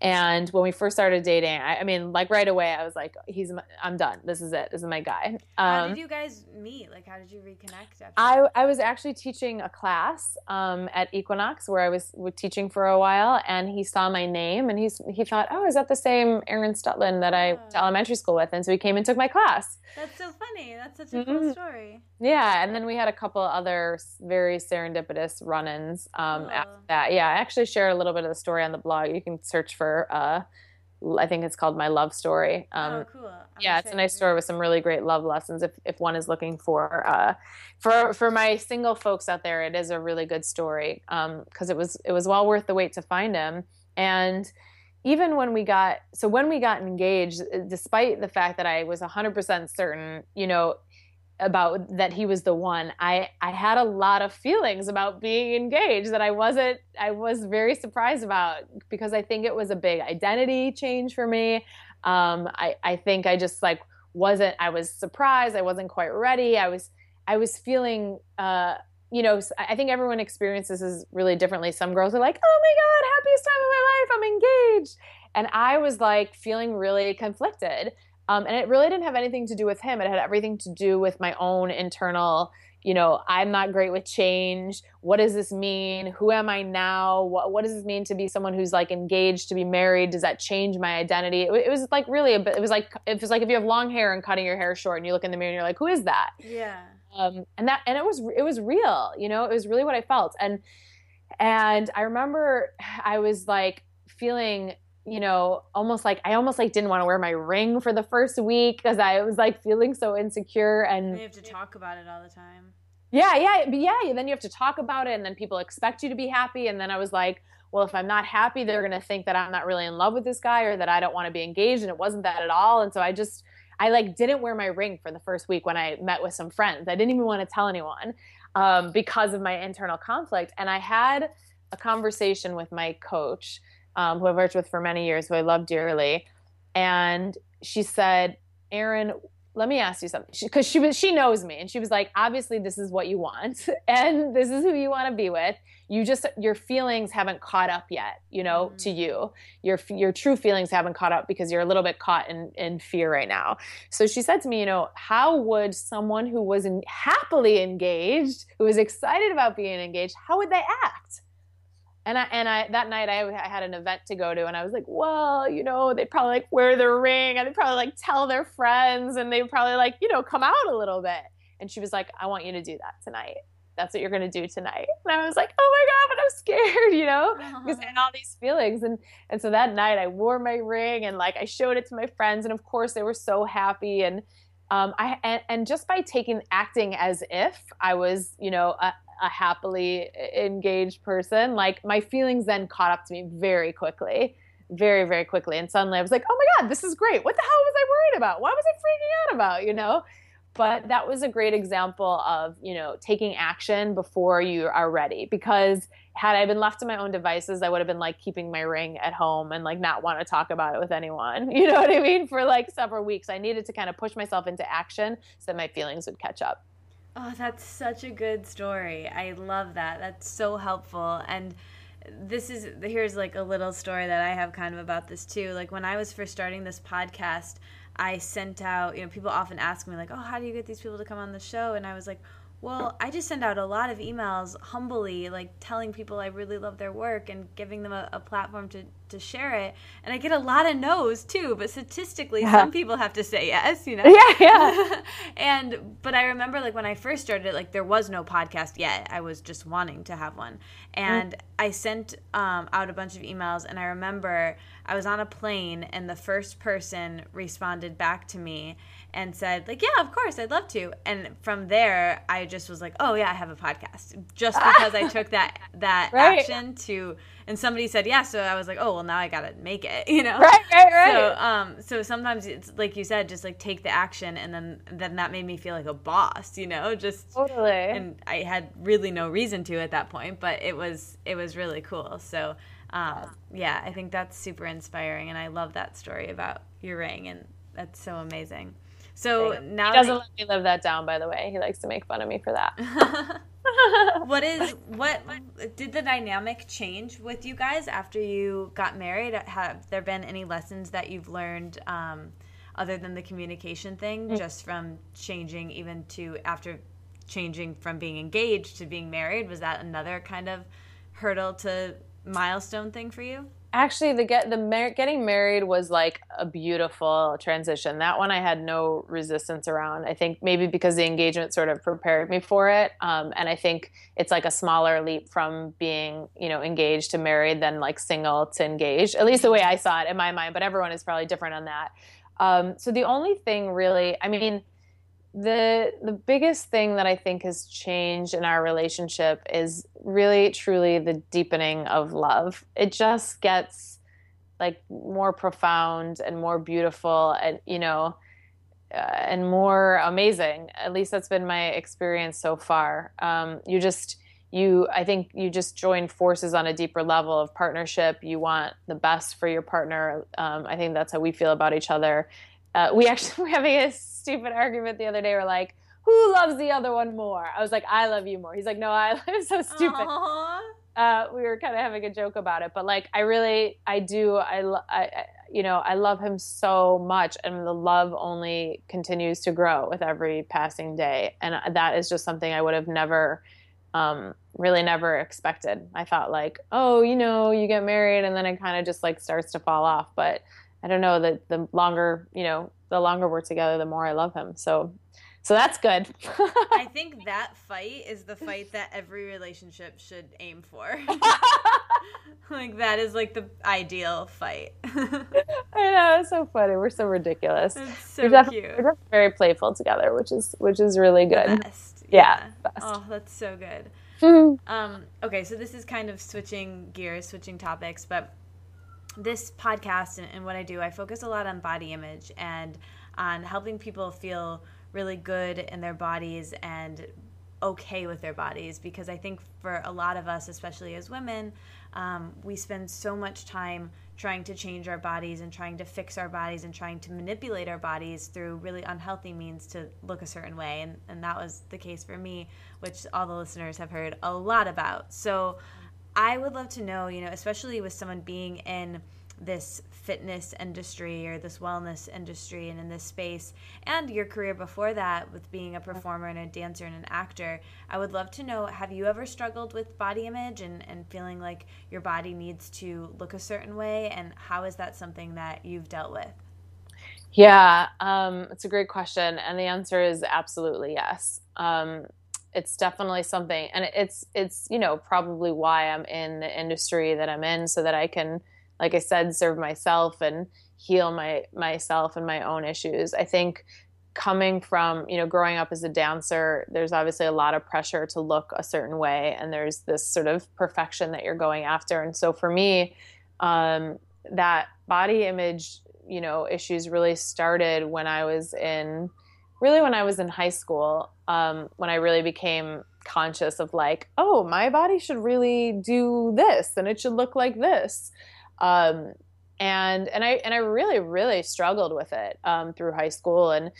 And when we first started dating, I, I, mean, like right away, I was like, "He's, my, I'm done. This is it. This is my guy." Um, how did you guys meet? Like, how did you reconnect? After I, I was actually teaching a class um, at Equinox where I was teaching for a while, and he saw my name, and he's he thought, "Oh, is that the same Erin Stutland that I went to oh. elementary school with?" And so he came and took my class. That's so funny. That's such a mm-hmm. cool story. Yeah, and then we had a couple other very serendipitous run-ins um, cool. after that. Yeah, I actually share a little bit of the story on the blog. You can search for for uh, I think it's called My Love Story. Um, oh, cool. I'm yeah, it's a nice story with some really great love lessons. If, if one is looking for uh, for for my single folks out there, it is a really good story because um, it was it was well worth the wait to find him. And even when we got so when we got engaged, despite the fact that I was 100% certain, you know, about that he was the one i i had a lot of feelings about being engaged that i wasn't i was very surprised about because i think it was a big identity change for me. Um i i think i just like wasn't i was surprised i wasn't quite ready. I was i was feeling uh you know i think everyone experiences this really differently. Some girls are like oh my god happiest time of my life i'm engaged. And I was like feeling really conflicted. Um, and it really didn't have anything to do with him. It had everything to do with my own internal, you know, I'm not great with change. What does this mean? Who am I now? What, what does this mean to be someone who's like engaged to be married? Does that change my identity? It, it was like really, a it was like, it was like if you have long hair and cutting your hair short and you look in the mirror and you're like, who is that? Yeah. Um, and that, and it was, it was real, you know, it was really what I felt. And, and I remember I was like feeling you know, almost like I almost like didn't want to wear my ring for the first week because I was like feeling so insecure and you have to talk about it all the time. Yeah, yeah, but yeah. Then you have to talk about it, and then people expect you to be happy. And then I was like, well, if I'm not happy, they're gonna think that I'm not really in love with this guy or that I don't want to be engaged, and it wasn't that at all. And so I just I like didn't wear my ring for the first week when I met with some friends. I didn't even want to tell anyone um, because of my internal conflict. And I had a conversation with my coach um, who I've worked with for many years, who I love dearly. And she said, Erin, let me ask you something. Because she, she, was, she knows me, and she was like, obviously, this is what you want, and this is who you want to be with. You just your feelings haven't caught up yet, you know, mm-hmm. to you. Your your true feelings haven't caught up because you're a little bit caught in in fear right now. So she said to me, you know, how would someone who was in, happily engaged, who was excited about being engaged, how would they act? And I and I that night I, I, had an event to go to and I was like, well, you know, they'd probably like wear their ring and they'd probably like tell their friends and they'd probably like, you know, come out a little bit. And she was like, I want you to do that tonight. That's what you're gonna do tonight. And I was like, oh my god, but I'm scared, you know, because I had all these feelings. And and so that night I wore my ring and like I showed it to my friends and of course they were so happy and um, I and, and just by taking acting as if I was, you know, a, a happily engaged person, like my feelings then caught up to me very quickly, very, very quickly. And suddenly I was like, oh my God, this is great. What the hell was I worried about? What was I freaking out about? You know? But that was a great example of, you know, taking action before you are ready. Because had I been left to my own devices, I would have been like keeping my ring at home and like not want to talk about it with anyone. You know what I mean? For like several weeks. I needed to kind of push myself into action so that my feelings would catch up. Oh, that's such a good story. I love that. That's so helpful. And this is here's like a little story that I have kind of about this too. Like when I was first starting this podcast, I sent out, you know, people often ask me like, "Oh, how do you get these people to come on the show?" And I was like, well, I just send out a lot of emails humbly, like telling people I really love their work and giving them a, a platform to, to share it. And I get a lot of no's too, but statistically, yeah. some people have to say yes, you know? Yeah, yeah. and, but I remember like when I first started, like there was no podcast yet. I was just wanting to have one. And mm. I sent um, out a bunch of emails, and I remember I was on a plane, and the first person responded back to me and said like yeah of course i'd love to. And from there i just was like oh yeah i have a podcast. Just because i took that that right. action to and somebody said yeah so i was like oh well now i gotta make it you know? Right right right. So um so sometimes it's like you said just like take the action and then then that made me feel like a boss you know? Just totally. and i had really no reason to at that point but it was it was really cool. So um, yeah, I think that's super inspiring, and I love that story about your ring, and that's so amazing. So now he doesn't that, let me live that down. By the way, he likes to make fun of me for that. what is what did the dynamic change with you guys after you got married? Have there been any lessons that you've learned um, other than the communication thing, mm-hmm. just from changing even to after changing from being engaged to being married? Was that another kind of hurdle to milestone thing for you? Actually the get the mar- getting married was like a beautiful transition. That one i had no resistance around. I think maybe because the engagement sort of prepared me for it um, and i think it's like a smaller leap from being you know engaged to married than like single to engaged at least the way i saw it in my mind but everyone is probably different on that. Um, so the only thing really i mean the the biggest thing that I think has changed in our relationship is really truly the deepening of love. It just gets like more profound and more beautiful and you know uh, and more amazing. At least that's been my experience so far. Um, you just you I think you just join forces on a deeper level of partnership. You want the best for your partner. Um, I think that's how we feel about each other. Uh, we actually were having a stupid argument the other day. We're like, who loves the other one more? I was like, I love you more. He's like, no, I love so stupid. Uh, we were kind of having a joke about it, but like I really, I do, I, I, you know, I love him so much, and the love only continues to grow with every passing day, and that is just something I would have never, um, really never expected. I thought like, oh, you know, you get married, and then it kind of just like starts to fall off, but I don't know that the longer, you know, the longer we're together, the more I love him. So so that's good. I think that fight is the fight that every relationship should aim for. like that is like the ideal fight. I know it's so funny. We're so ridiculous. It's so we're cute. We're very playful together, which is which is really good. Best. Yeah. yeah best. Oh, that's so good. um, okay, so this is kind of switching gears, switching topics, but this podcast and, and what I do, I focus a lot on body image and on helping people feel really good in their bodies and okay with their bodies because I think for a lot of us, especially as women, um, we spend so much time trying to change our bodies and trying to fix our bodies and trying to manipulate our bodies through really unhealthy means to look a certain way. And, and that was the case for me, which all the listeners have heard a lot about. So I would love to know, you know, especially with someone being in this fitness industry or this wellness industry and in this space and your career before that with being a performer and a dancer and an actor i would love to know have you ever struggled with body image and, and feeling like your body needs to look a certain way? And how is that something that you've dealt with? Yeah um, it's a great question and the answer is absolutely yes. Um, it's definitely something and it's it's you know probably why i'm in the industry that i'm in so that i can like I said, serve myself and heal my myself and my own issues. I think coming from you know growing up as a dancer there's obviously a lot of pressure to look a certain way and there's this sort of perfection that you're going after and so for me um, that body image you know issues really started when i was in really when i was in high school um, when i really became conscious of like oh my body should really do this and it should look like this. Um, and and I and I really really struggled with it um, through high school and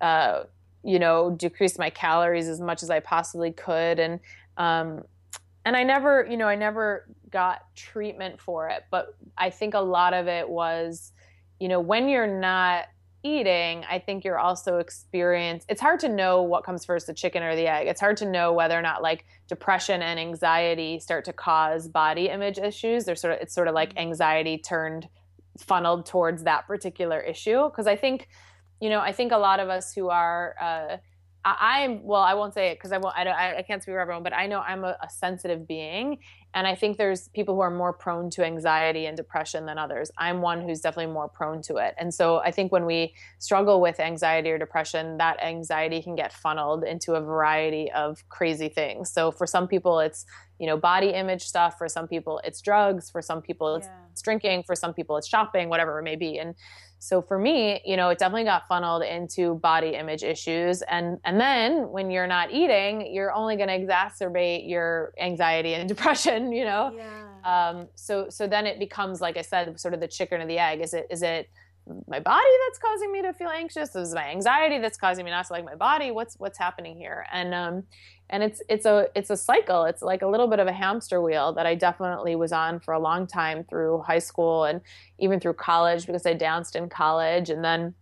uh, you know decreased my calories as much as I possibly could. And um, and I never you know I never got treatment for it but I think a lot of it was you know when you're not eating, I think you're also experience. It's hard to know what comes first, the chicken or the egg. It's hard to know whether or not like depression and anxiety start to cause body image issues. They're sort of it's sort of like mm-hmm. anxiety turned funneled towards that particular issue. Because I think, you know, I think a lot of us who are uh, I, am well. I won't say it because I won't. I, I can't speak for everyone, but I know I'm a, a, sensitive being, and I think there's people who are more prone to anxiety and depression than others. I'm one who's definitely more prone to it, and so I think when we struggle with anxiety or depression, that anxiety can get funneled into a variety of crazy things. So for some people, it's you know body image stuff. For some people, it's drugs. For some people, it's yeah. drinking. For some people, it's shopping. Whatever it may be, and so for me, you know, it definitely got funneled into body image issues and and then when you're not eating, you're only going to exacerbate your anxiety and depression, you know. Yeah. Um so so then it becomes like I said sort of the chicken or the egg. Is it is it my body that's causing me to feel anxious? Is my anxiety that's causing me not to like my body? What's what's happening here? And um and it's it's a it's a cycle it's like a little bit of a hamster wheel that i definitely was on for a long time through high school and even through college because i danced in college and then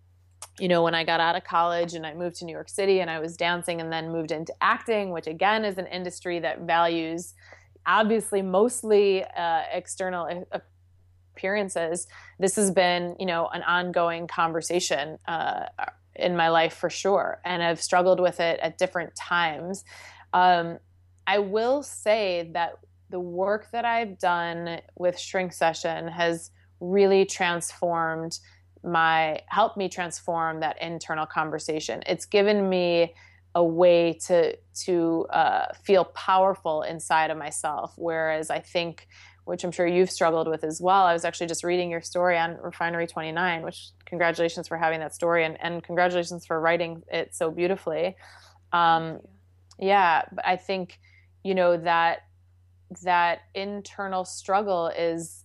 you know when i got out of college and i moved to new york city and i was dancing and then moved into acting which again is an industry that values obviously mostly uh, external appearances this has been you know an ongoing conversation uh, in my life for sure and i've struggled with it at different times um, I will say that the work that I've done with Shrink Session has really transformed my helped me transform that internal conversation. It's given me a way to to uh, feel powerful inside of myself. Whereas I think, which I'm sure you've struggled with as well. I was actually just reading your story on Refinery 29, which congratulations for having that story and, and congratulations for writing it so beautifully. Um, yeah, but I think you know that that internal struggle is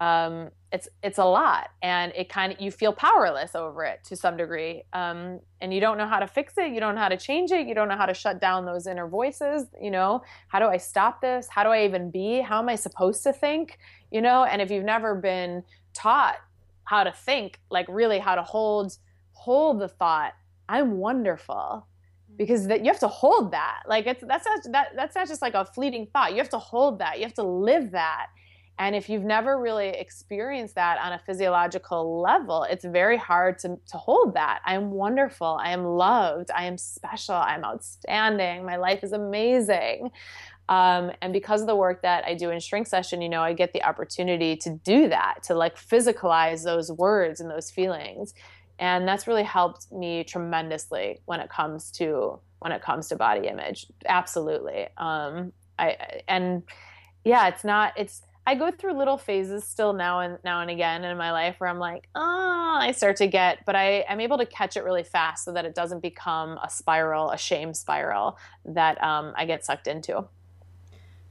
um, it's it's a lot and it kind of you feel powerless over it to some degree um, and you don't know how to fix it you don't know how to change it you don't know how to shut down those inner voices you know? How do i stop this? How do i even be? How am i supposed to think? You know and if you've never been taught how to think like really how to hold hold the thought i'm wonderful because that you have to hold that. Like it's that's not that that's not just like a fleeting thought. You have to hold that. You have to live that and if you've never really experienced that on a physiological level, it's very hard to, to hold that. I am wonderful. I am loved. I am special. I'm outstanding. My life is amazing. Um, and because of the work that I do in shrink session, you know, I get the opportunity to do that, to like physicalize those words and those feelings. And that's really helped me tremendously when it comes to when it comes to body image. Absolutely. Um, I and yeah, it's not it's I go through little phases still now and now and again in my life where I'm like, oh, I start to get, but I, I'm able to catch it really fast so that it doesn't become a spiral, a shame spiral that um, I get sucked into.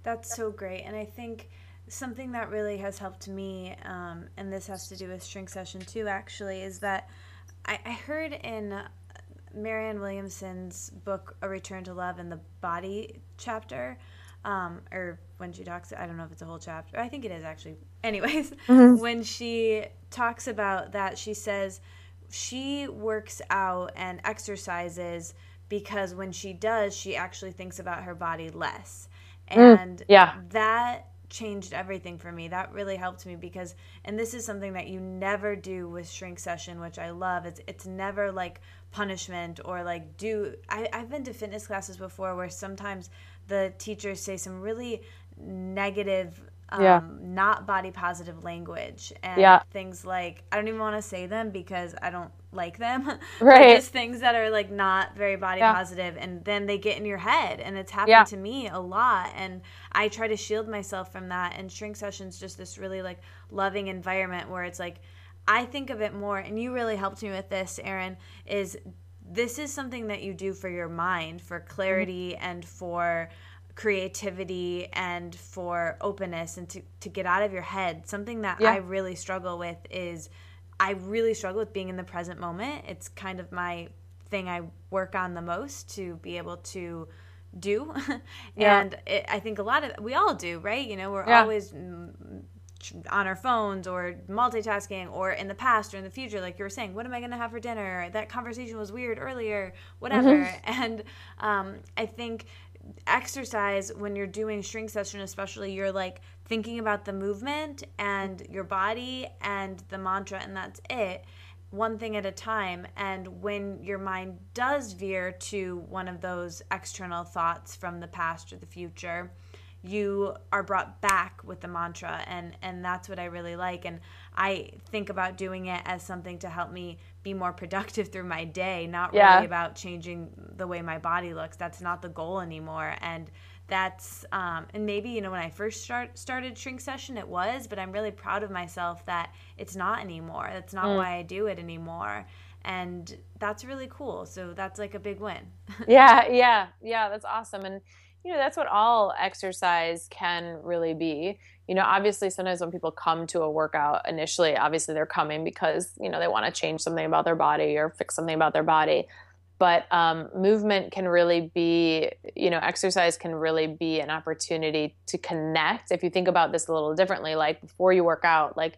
That's so great. And I think something that really has helped me, um, and this has to do with shrink session too, actually, is that I, I heard in Marianne Williamson's book, A Return to Love, in the body chapter, um, or when she talks, I don't know if it's a whole chapter. I think it is actually. Anyways, mm-hmm. when she talks about that, she says she works out and exercises because when she does, she actually thinks about her body less. Mm, and mm, yeah. that changed everything for me. That really helped me because, and this is something that you never do with shrink session, which I love. It's it's never like punishment or like do. I, I've been to fitness classes before where sometimes the teachers say some really negative um, yeah. not body positive language and yeah. things like I don't even want to say them because I don't like them. Right. just things that are like not very body yeah. positive and then they get in your head and it's happened yeah. to me a lot and I try to shield myself from that and shrink sessions just this really like loving environment where it's like I think of it more and you really helped me with this Erin is this is something that you do for your mind for clarity mm-hmm. and for creativity and for openness and to, to get out of your head. Something that yeah. I really struggle with is I really struggle with being in the present moment. It's kind of my thing I work on the most to be able to do. yeah. And it, I think a lot of we all do, right? You know, we're yeah. always on our phones or multitasking or in the past or in the future like you were saying what am i going to have for dinner that conversation was weird earlier whatever mm-hmm. and um, i think exercise when you're doing shrink session especially you're like thinking about the movement and your body and the mantra and that's it one thing at a time. And when your mind does veer to one of those external thoughts from the past or the future you are brought back with the mantra and and that's what I really like. And I think about doing it as something to help me be more productive through my day not yeah. really about changing the way my body looks. That's not the goal anymore. And that's um, and maybe you know when I first start, started shrink session it was but I'm really proud of myself that it's not anymore. That's not mm. why I do it anymore. And that's really cool. So that's like a big win. Yeah yeah yeah that's awesome. And you know that's what all exercise can really be you know obviously sometimes when people come to a workout initially obviously they're coming because you know they want to change something about their body or fix something about their body. But um, movement can really be you know exercise can really be an opportunity to connect. If you think about this a little differently like before you work out like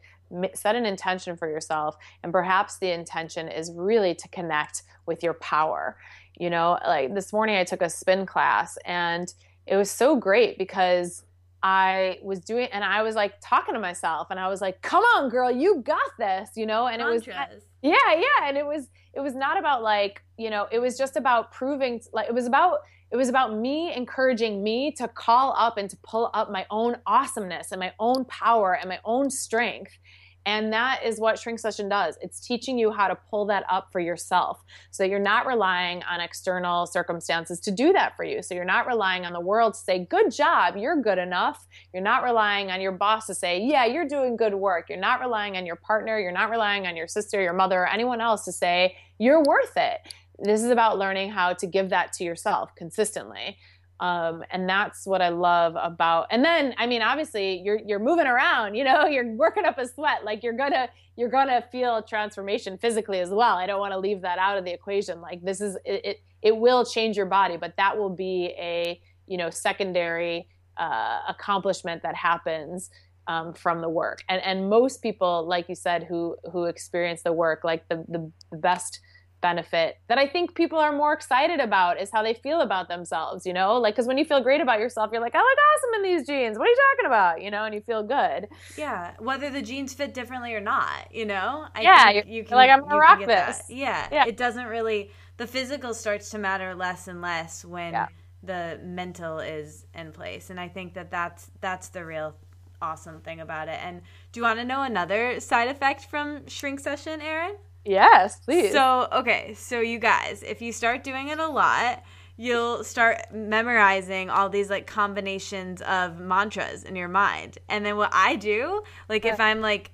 set an intention for yourself and perhaps the intention is really to connect with your power. You know like this morning i took a spin class and it was so great because i was doing and i was like talking to myself and i was like come on girl you got this you know and Mantras. it was uh, yeah yeah and it was it was not about like you know it was just about proving like it was about it was about me encouraging me to call up and to pull up my own awesomeness and my own power and my own strength and that is what Shrink Session does. It's teaching you how to pull that up for yourself. So you're not relying on external circumstances to do that for you. So you're not relying on the world to say, good job, you're good enough. You're not relying on your boss to say, yeah, you're doing good work. You're not relying on your partner. You're not relying on your sister, your mother, or anyone else to say, you're worth it. This is about learning how to give that to yourself consistently. Um, and that's what I love about. And then, I mean, obviously, you're you're moving around. You know, you're working up a sweat. Like you're gonna you're gonna feel transformation physically as well. I don't want to leave that out of the equation. Like this is it, it, it will change your body, but that will be a you know secondary uh, accomplishment that happens um, from the work. And and most people, like you said, who who experience the work, like the the, the best benefit that I think people are more excited about is how they feel about themselves, you know? Like, because when you feel great about yourself, you're like, I look awesome in these jeans. What are you talking about? You know, and you feel good. Yeah. Whether the jeans fit differently or not, you know? I yeah. You're, you can, like, I'm going to rock this. Yeah. yeah. It doesn't really, the physical starts to matter less and less when yeah. the mental is in place. And I think that that's, that's the real awesome thing about it. And do you want to know another side effect from shrink session, Erin? Yes, please. So, okay, so you guys, if you start doing it a lot, you'll start memorizing all these like combinations of mantras in your mind. And then what I do, like if I'm like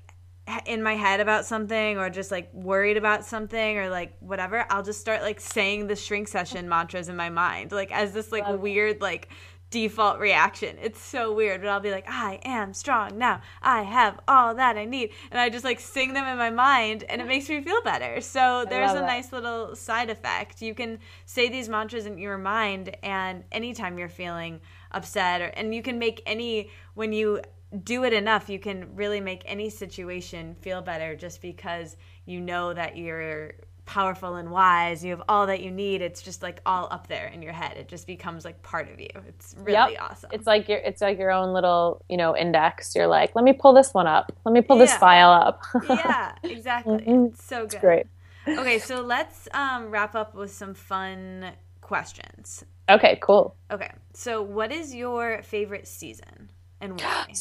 in my head about something or just like worried about something or like whatever, I'll just start like saying the shrink session mantras in my mind, like as this like weird like default reaction. It's so weird, but I'll be like, I am strong now. I have all that I need. And I just like sing them in my mind and it makes me feel better. So there's a nice little side effect. You can say these mantras in your mind and anytime you're feeling upset or and you can make any when you do it enough, you can really make any situation feel better just because you know that you're powerful and wise. You have all that you need. It's just like all up there in your head. It just becomes like part of you. It's really yep. awesome. It's like your it's like your own little, you know, index. You're like, let me pull this one up. Let me pull yeah. this file up. yeah, exactly. Mm-hmm. It's so good. It's great. Okay, so let's um, wrap up with some fun questions. Okay, cool. Okay. So what is your favorite season and why?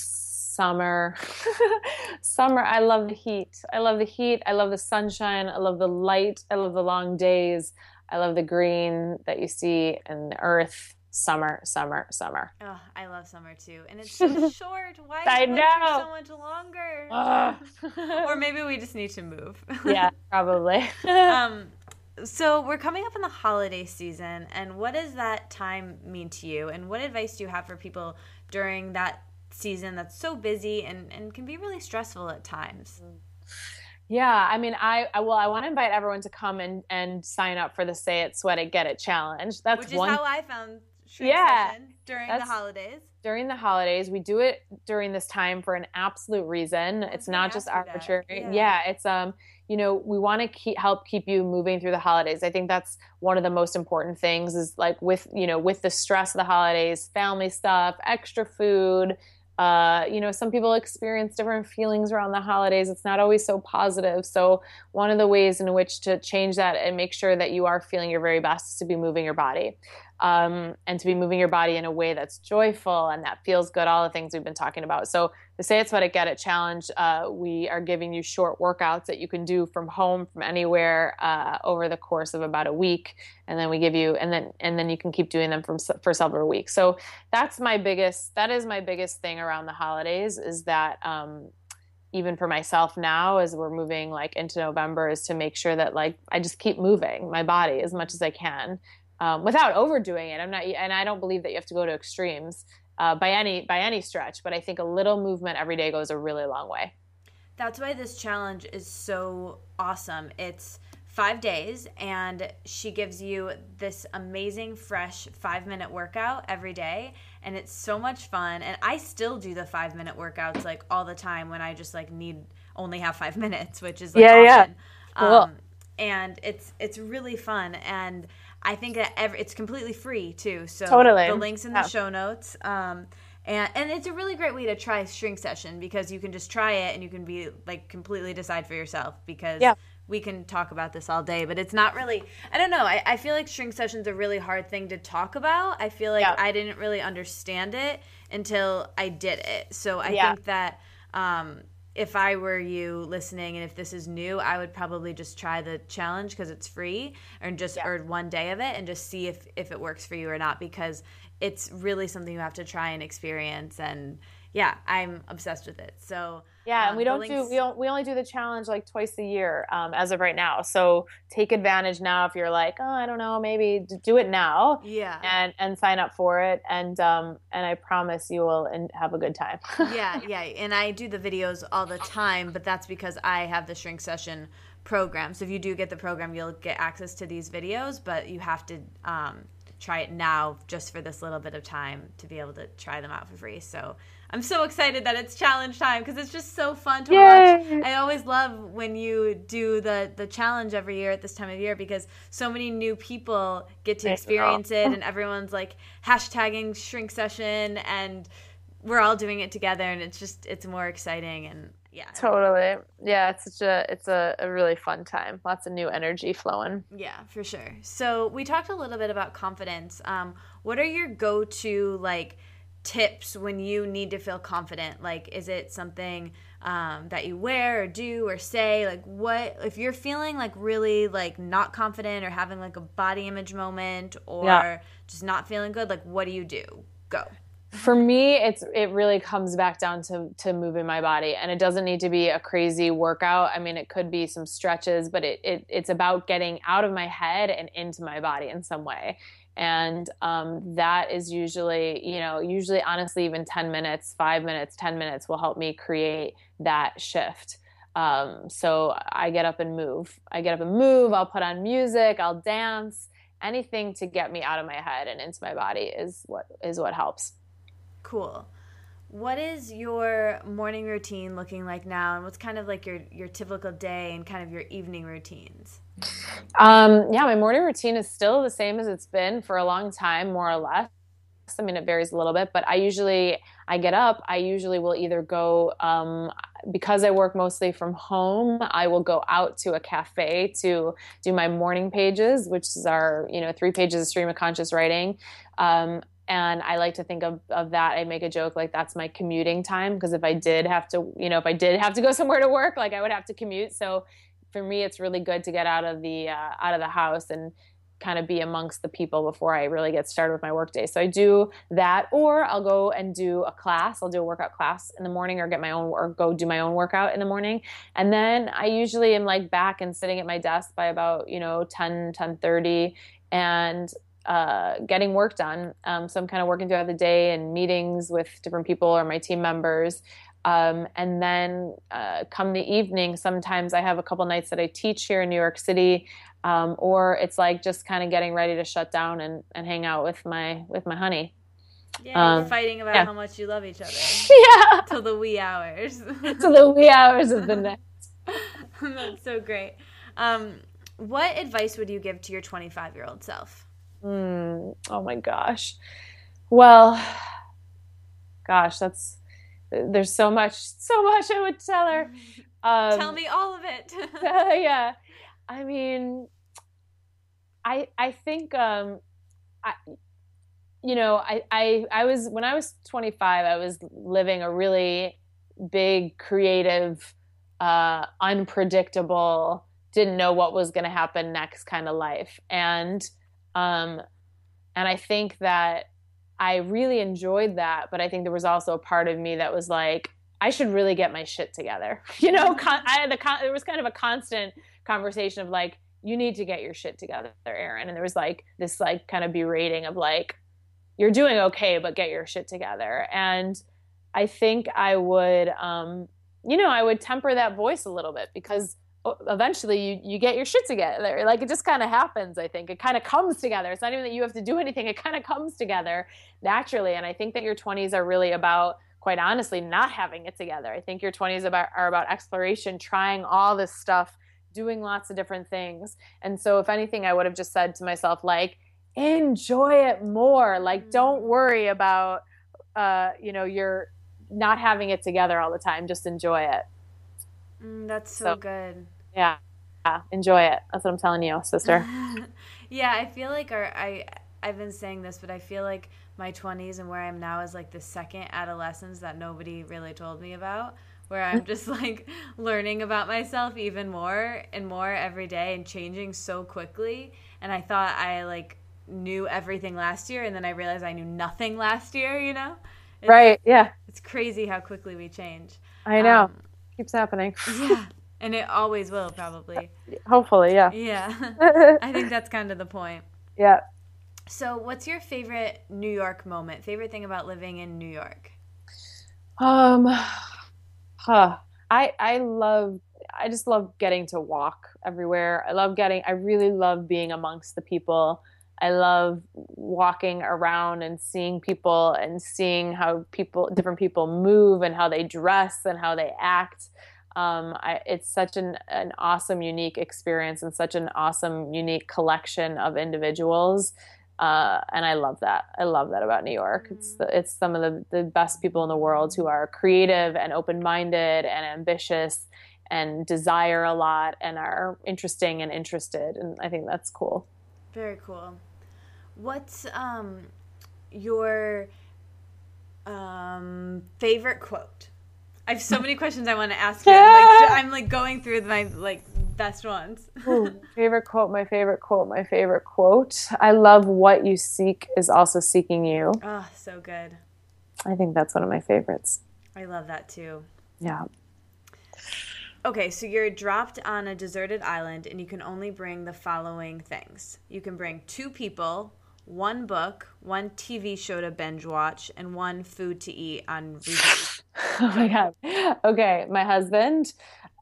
summer. summer, I love the heat. I love the heat. I love the sunshine. I love the light. I love the long days. I love the green that you see in the earth. Summer, summer, summer. Oh, I love summer too. And it's so short. Why is I know. so much longer? or maybe we just need to move. yeah, probably. um, so we're coming up in the holiday season and what does that time mean to you and what advice do you have for people during that season that's so busy and, and can be really stressful at times. Yeah, I mean, I, I well, I want to invite everyone to come and, and sign up for the Say It, Sweat It, Get It challenge. That's which is one... how I found yeah during the holidays. During the holidays, we do it during this time for an absolute reason. It's not just arbitrary. Yeah. yeah, it's um, you know, we want to keep help keep you moving through the holidays. I think that's one of the most important things. Is like with you know with the stress of the holidays, family stuff, extra food uh, you know, some people experience different feelings around the holidays. It's not always so positive. So, one of the ways in which to change that and make sure that you are feeling your very best is to be moving your body um, and to be moving your body in a way that's joyful and that feels good, all the things we've been talking about. So, the Say It Sweat It Get It challenge, uh, we are giving you short workouts that you can do from home, from anywhere uh, over the course of about a week. And then we give you, and then, and then you can keep doing them from, for several weeks. So, that's my biggest, that is my biggest thing around the holidays is that, um, even for myself now as we're moving like into november is to make sure that like i just keep moving my body as much as i can um, without overdoing it. I'm not, and I don't believe that you have to go to extremes uh, by any by any stretch. But I think a little movement every day goes a really long way. That's why this challenge is so awesome. It's five days, and she gives you this amazing, fresh five minute workout every day. And it's so much fun. And I still do the five minute workouts like all the time when I just like need only have five minutes, which is like yeah, yeah. Cool. Um, and it's it's really fun and I think that every, it's completely free too. So totally. the links in the yeah. show notes. Um, and and it's a really great way to try shrink session because you can just try it and you can be like completely decide for yourself because yeah. we can talk about this all day, but it's not really. I don't know. I, I feel like shrink session's a really hard thing to talk about. I feel like yeah. I didn't really understand it until I did it. So I think that. Um, if I were you listening and if this is new, I would probably just try the challenge because it's free or just yeah. or one day of it and just see if if it works for you or not because it's really something you have to try and experience and yeah, I'm obsessed with it. So yeah, um, and we don't do we don't we only do the challenge like twice a year um, as of right now. So take advantage now if you're like, oh, I don't know, maybe do it now. Yeah, and and sign up for it, and um and I promise you will and have a good time. yeah, yeah, and I do the videos all the time, but that's because I have the shrink session program. So if you do get the program, you'll get access to these videos, but you have to um, try it now just for this little bit of time to be able to try them out for free. So I'm so excited that it's challenge time because it's just so fun to Yay. watch. I always love when you do the the challenge every year at this time of year because so many new people get to experience it and everyone's like hashtagging shrink session and we're all doing it together and it's just it's more exciting and yeah. Totally. Yeah it's such a it's a, a really fun time. Lots of new energy flowing. Yeah for sure. So we talked a little bit about confidence. Um, what are your go-to like tips when you need to feel confident? Like is it something um, that you wear or do or say? Like what if you're feeling like really like not confident or having like a body image moment or yeah. just not feeling good like what do you do? Go. For me it's it really comes back down to to moving my body and it doesn't need to be a crazy workout. I mean it could be some stretches but it, it it's about getting out of my head and into my body in some way and um, that is usually you know usually honestly even 10 minutes 5 minutes 10 minutes will help me create that shift. Um, so i get up and move. I get up and move. I'll put on music. I'll dance. Anything to get me out of my head and into my body is what is what helps. Cool. What is your morning routine looking like now, and what's kind of like your your typical day and kind of your evening routines? Um, yeah, my morning routine is still the same as it's been for a long time, more or less. I mean, it varies a little bit, but I usually I get up. I usually will either go um, because I work mostly from home. I will go out to a cafe to do my morning pages, which is our you know three pages of stream of conscious writing. Um, and i like to think of, of that i make a joke like that's my commuting time because if i did have to you know if i did have to go somewhere to work like i would have to commute so for me it's really good to get out of the uh, out of the house and kind of be amongst the people before i really get started with my workday so i do that or i'll go and do a class i'll do a workout class in the morning or get my own or go do my own workout in the morning and then i usually am like back and sitting at my desk by about you know 10 10 30 and uh, getting work done. Um, so I'm kind of working throughout the day and meetings with different people or my team members. Um, and then uh, come the evening, sometimes I have a couple nights that I teach here in New York City, um, or it's like just kind of getting ready to shut down and, and hang out with my with my honey. Yeah, um, fighting about yeah. how much you love each other. yeah, till the wee hours. till the wee hours of the night. That's so great. Um, what advice would you give to your 25 year old self? Mm, oh my gosh. Well, gosh, that's there's so much, so much I would tell her. Um, tell me all of it. uh, yeah, I mean, I I think um, I you know I I I was when I was 25, I was living a really big, creative, uh, unpredictable, didn't know what was going to happen next kind of life, and um, and I think that I really enjoyed that, but I think there was also a part of me that was like, I should really get my shit together. You know, con- I, the con- there was kind of a constant conversation of like, you need to get your shit together, Erin. And there was like this like kind of berating of like, you're doing okay, but get your shit together. And I think I would, um, you know, I would temper that voice a little bit because eventually you, you get your shit together. Like it just kind of happens, I think. It kind of comes together. It's not even that you have to do anything, it kind of comes together naturally. And I think that your 20s are really about, quite honestly, not having it together. I think your 20s about, are about exploration, trying all this stuff, doing lots of different things. And so, if anything, I would have just said to myself, like, enjoy it more. Like, don't mm. worry about, uh, you know, you're not having it together all the time. Just enjoy it. Mm, that's so, so good. Yeah. yeah. Enjoy it. That's what I'm telling you, sister. yeah, I feel like our I I've been saying this, but I feel like my 20s and where I'm now is like the second adolescence that nobody really told me about where I'm just like learning about myself even more and more every day and changing so quickly. And I thought I like knew everything last year and then I realized I knew nothing last year, you know? It's, right. Yeah. It's crazy how quickly we change. I know. Um, Keeps happening. Yeah. And it always will, probably. Hopefully, yeah. Yeah. I think that's kind of the point. Yeah. So, what's your favorite New York moment? Favorite thing about living in New York? Um, huh. I I love I just love getting to walk everywhere. I love getting I really love being amongst the people. I love walking around and seeing people and seeing how people different people move and how they dress and how they act. Um, I, it's such an, an awesome, unique experience and such an awesome, unique collection of individuals uh, and I love that. I love that about New York. It's the, it's some of the, the best people in the world who are creative and open minded and ambitious and desire a lot and are interesting and interested. And I think that's cool. Very cool. What's um, your um, favorite quote? I have so many questions I want to ask you. I'm like, I'm like going through my like best ones. Ooh, favorite quote, my favorite quote, my favorite quote. I love what you seek is also seeking you. Oh, so good. I think that's one of my favorites. I love that too. Yeah. Okay, so you're dropped on a deserted island and you can only bring the following things. You can bring two people, one book, one TV show to binge watch, and one food to eat on repeat. oh my god. Okay, my husband,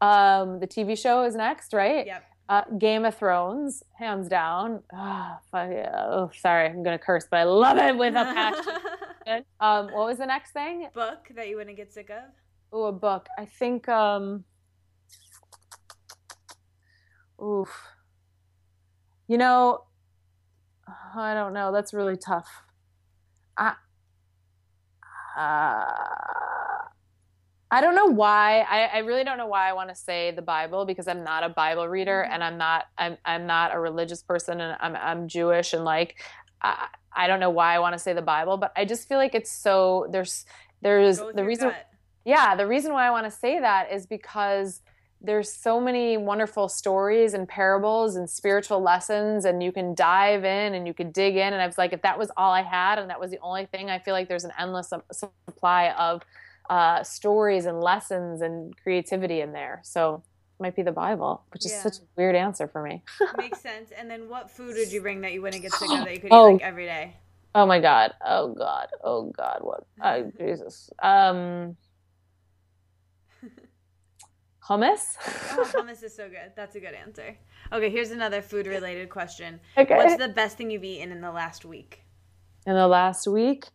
um, the TV show is next, right? Yep. Uh, Game of Thrones, hands down. Oh, oh, sorry, I'm gonna curse, but I love it with a passion. um, what was the next thing? Book that you wouldn't get sick of? Oh, a book. I think. Um, oof. You know, I don't know. That's really tough. I. Uh, I don't know why. I, I really don't know why I want to say the Bible because I'm not a Bible reader mm-hmm. and I'm not I'm I'm not a religious person and I'm I'm Jewish and like I, I don't know why I want to say the Bible, but I just feel like it's so there's there's the reason gut. yeah the reason why I want to say that is because there's so many wonderful stories and parables and spiritual lessons and you can dive in and you can dig in and I was like if that was all I had and that was the only thing I feel like there's an endless supply of uh, stories and lessons and creativity in there. So it might be the Bible, which is yeah. such a weird answer for me. Makes sense. And then what food would you bring that you wouldn't get sick of that you could oh. eat like every day? Oh my god. Oh god. Oh god. What? Oh, Jesus. Um hummus. oh, hummus is so good. That's a good answer. Okay, here's another food related question. Okay. What's the best thing you've eaten in the last week? In the last week?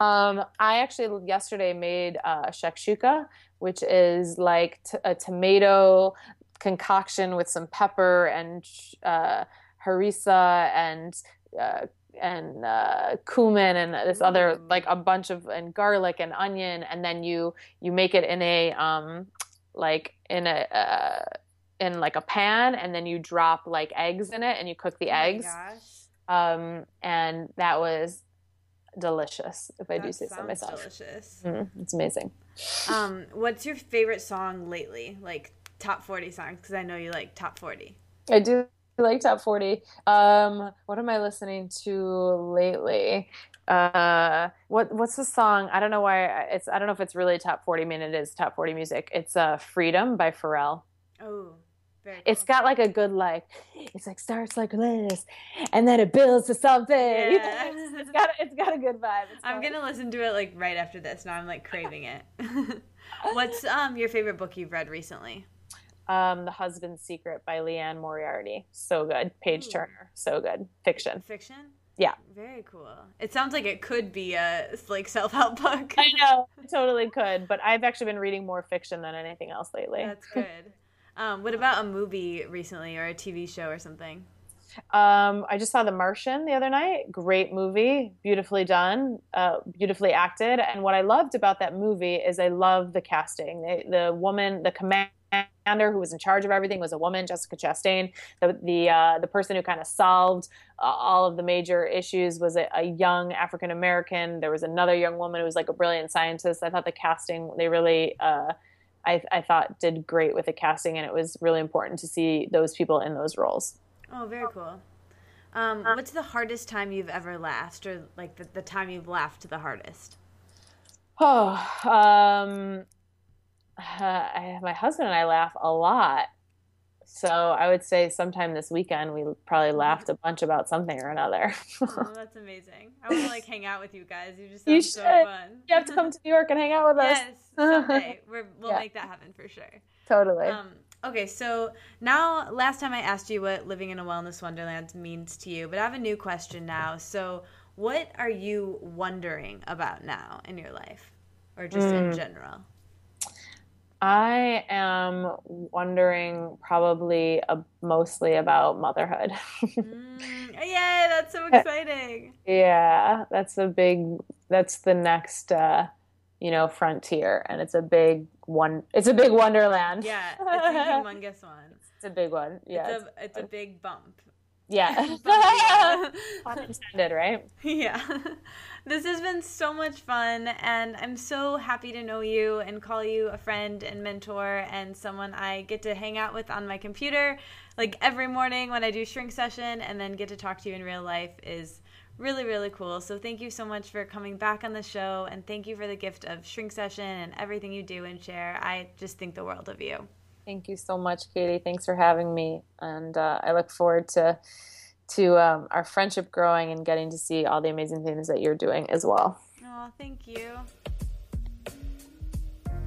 Um, I actually yesterday made uh, shakshuka, which is like t- a tomato concoction with some pepper and uh, harissa and uh, and uh, cumin and this other like a bunch of and garlic and onion, and then you you make it in a um, like in a uh, in like a pan, and then you drop like eggs in it, and you cook the oh eggs. Um, and that was delicious if I do say so myself. Delicious. Mm, it's amazing. Um, what's your favorite song lately? Like top forty songs because I know you like top forty. I do like top forty. Um, what am I listening to lately? Uh, what what's the song? I don't know why it's. I don't know if it's really top forty. I mean, it is top forty music. It's uh, "Freedom" by Pharrell. Oh. Cool. It's got like a good like it's like starts like this and then it builds to something. Yeah. it's got it's got a good vibe. It's I'm fun. gonna listen to it like right after this. Now I'm like craving it. What's um your favorite book you've read recently? Um, The Husband's Secret by Liane Moriarty. So good. Page Turner. So good. Fiction. Fiction? Yeah. Very cool. It sounds like it could be a like self help book. I know, totally could. But I've actually been reading more fiction than anything else lately. That's good. Um, what about a movie recently or a TV show or something? Um, I just saw The Martian the other night. Great movie, beautifully done, uh, beautifully acted. And what I loved about that movie is I love the casting. The, the woman, the commander who was in charge of everything was a woman, Jessica Chastain. The the uh, the person who kind of solved uh, all of the major issues was a, a young African American. There was another young woman who was like a brilliant scientist. I thought the casting they really uh, I, I thought did great with the casting, and it was really important to see those people in those roles. Oh, very cool. Um, what's the hardest time you've ever laughed, or like the, the time you've laughed the hardest? Oh, um, I, my husband and I laugh a lot. So I would say sometime this weekend we probably laughed a bunch about something or another. oh, that's amazing. I want to like hang out with you guys. You just you so fun. You have to come to New York and hang out with us. Yes, someday. we will yeah. make that happen for sure. Totally. Um, okay, so now last time I asked you what living in a wellness wonderland means to you, but I have a new question now. So what are you wondering about now in your life or just mm. in general? I am wondering probably uh, mostly about motherhood. mm, yay, that's so exciting. Yeah, that's a big that's the next uh, you know, frontier and it's a big one it's a big wonderland. Yeah, it's a humongous one. It's a big one. Yeah. It's a, it's a big bump. Yeah. Unintended, right? Yeah. This has been so much fun, and I'm so happy to know you and call you a friend and mentor and someone I get to hang out with on my computer like every morning when I do shrink session and then get to talk to you in real life is really, really cool. So thank you so much for coming back on the show, and thank you for the gift of shrink session and everything you do and share. I just think the world of you. Thank you so much, Katie. Thanks for having me, and uh, I look forward to to um, our friendship growing and getting to see all the amazing things that you're doing as well. Oh, thank you.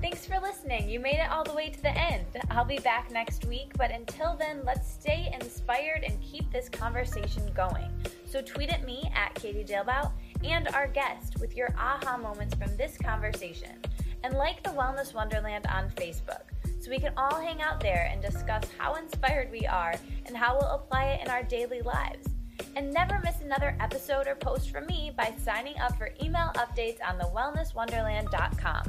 Thanks for listening. You made it all the way to the end. I'll be back next week, but until then, let's stay inspired and keep this conversation going. So tweet at me at Katie Dalebout and our guest with your aha moments from this conversation. And like the Wellness Wonderland on Facebook so we can all hang out there and discuss how inspired we are and how we'll apply it in our daily lives. And never miss another episode or post from me by signing up for email updates on thewellnesswonderland.com.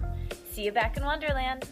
See you back in Wonderland.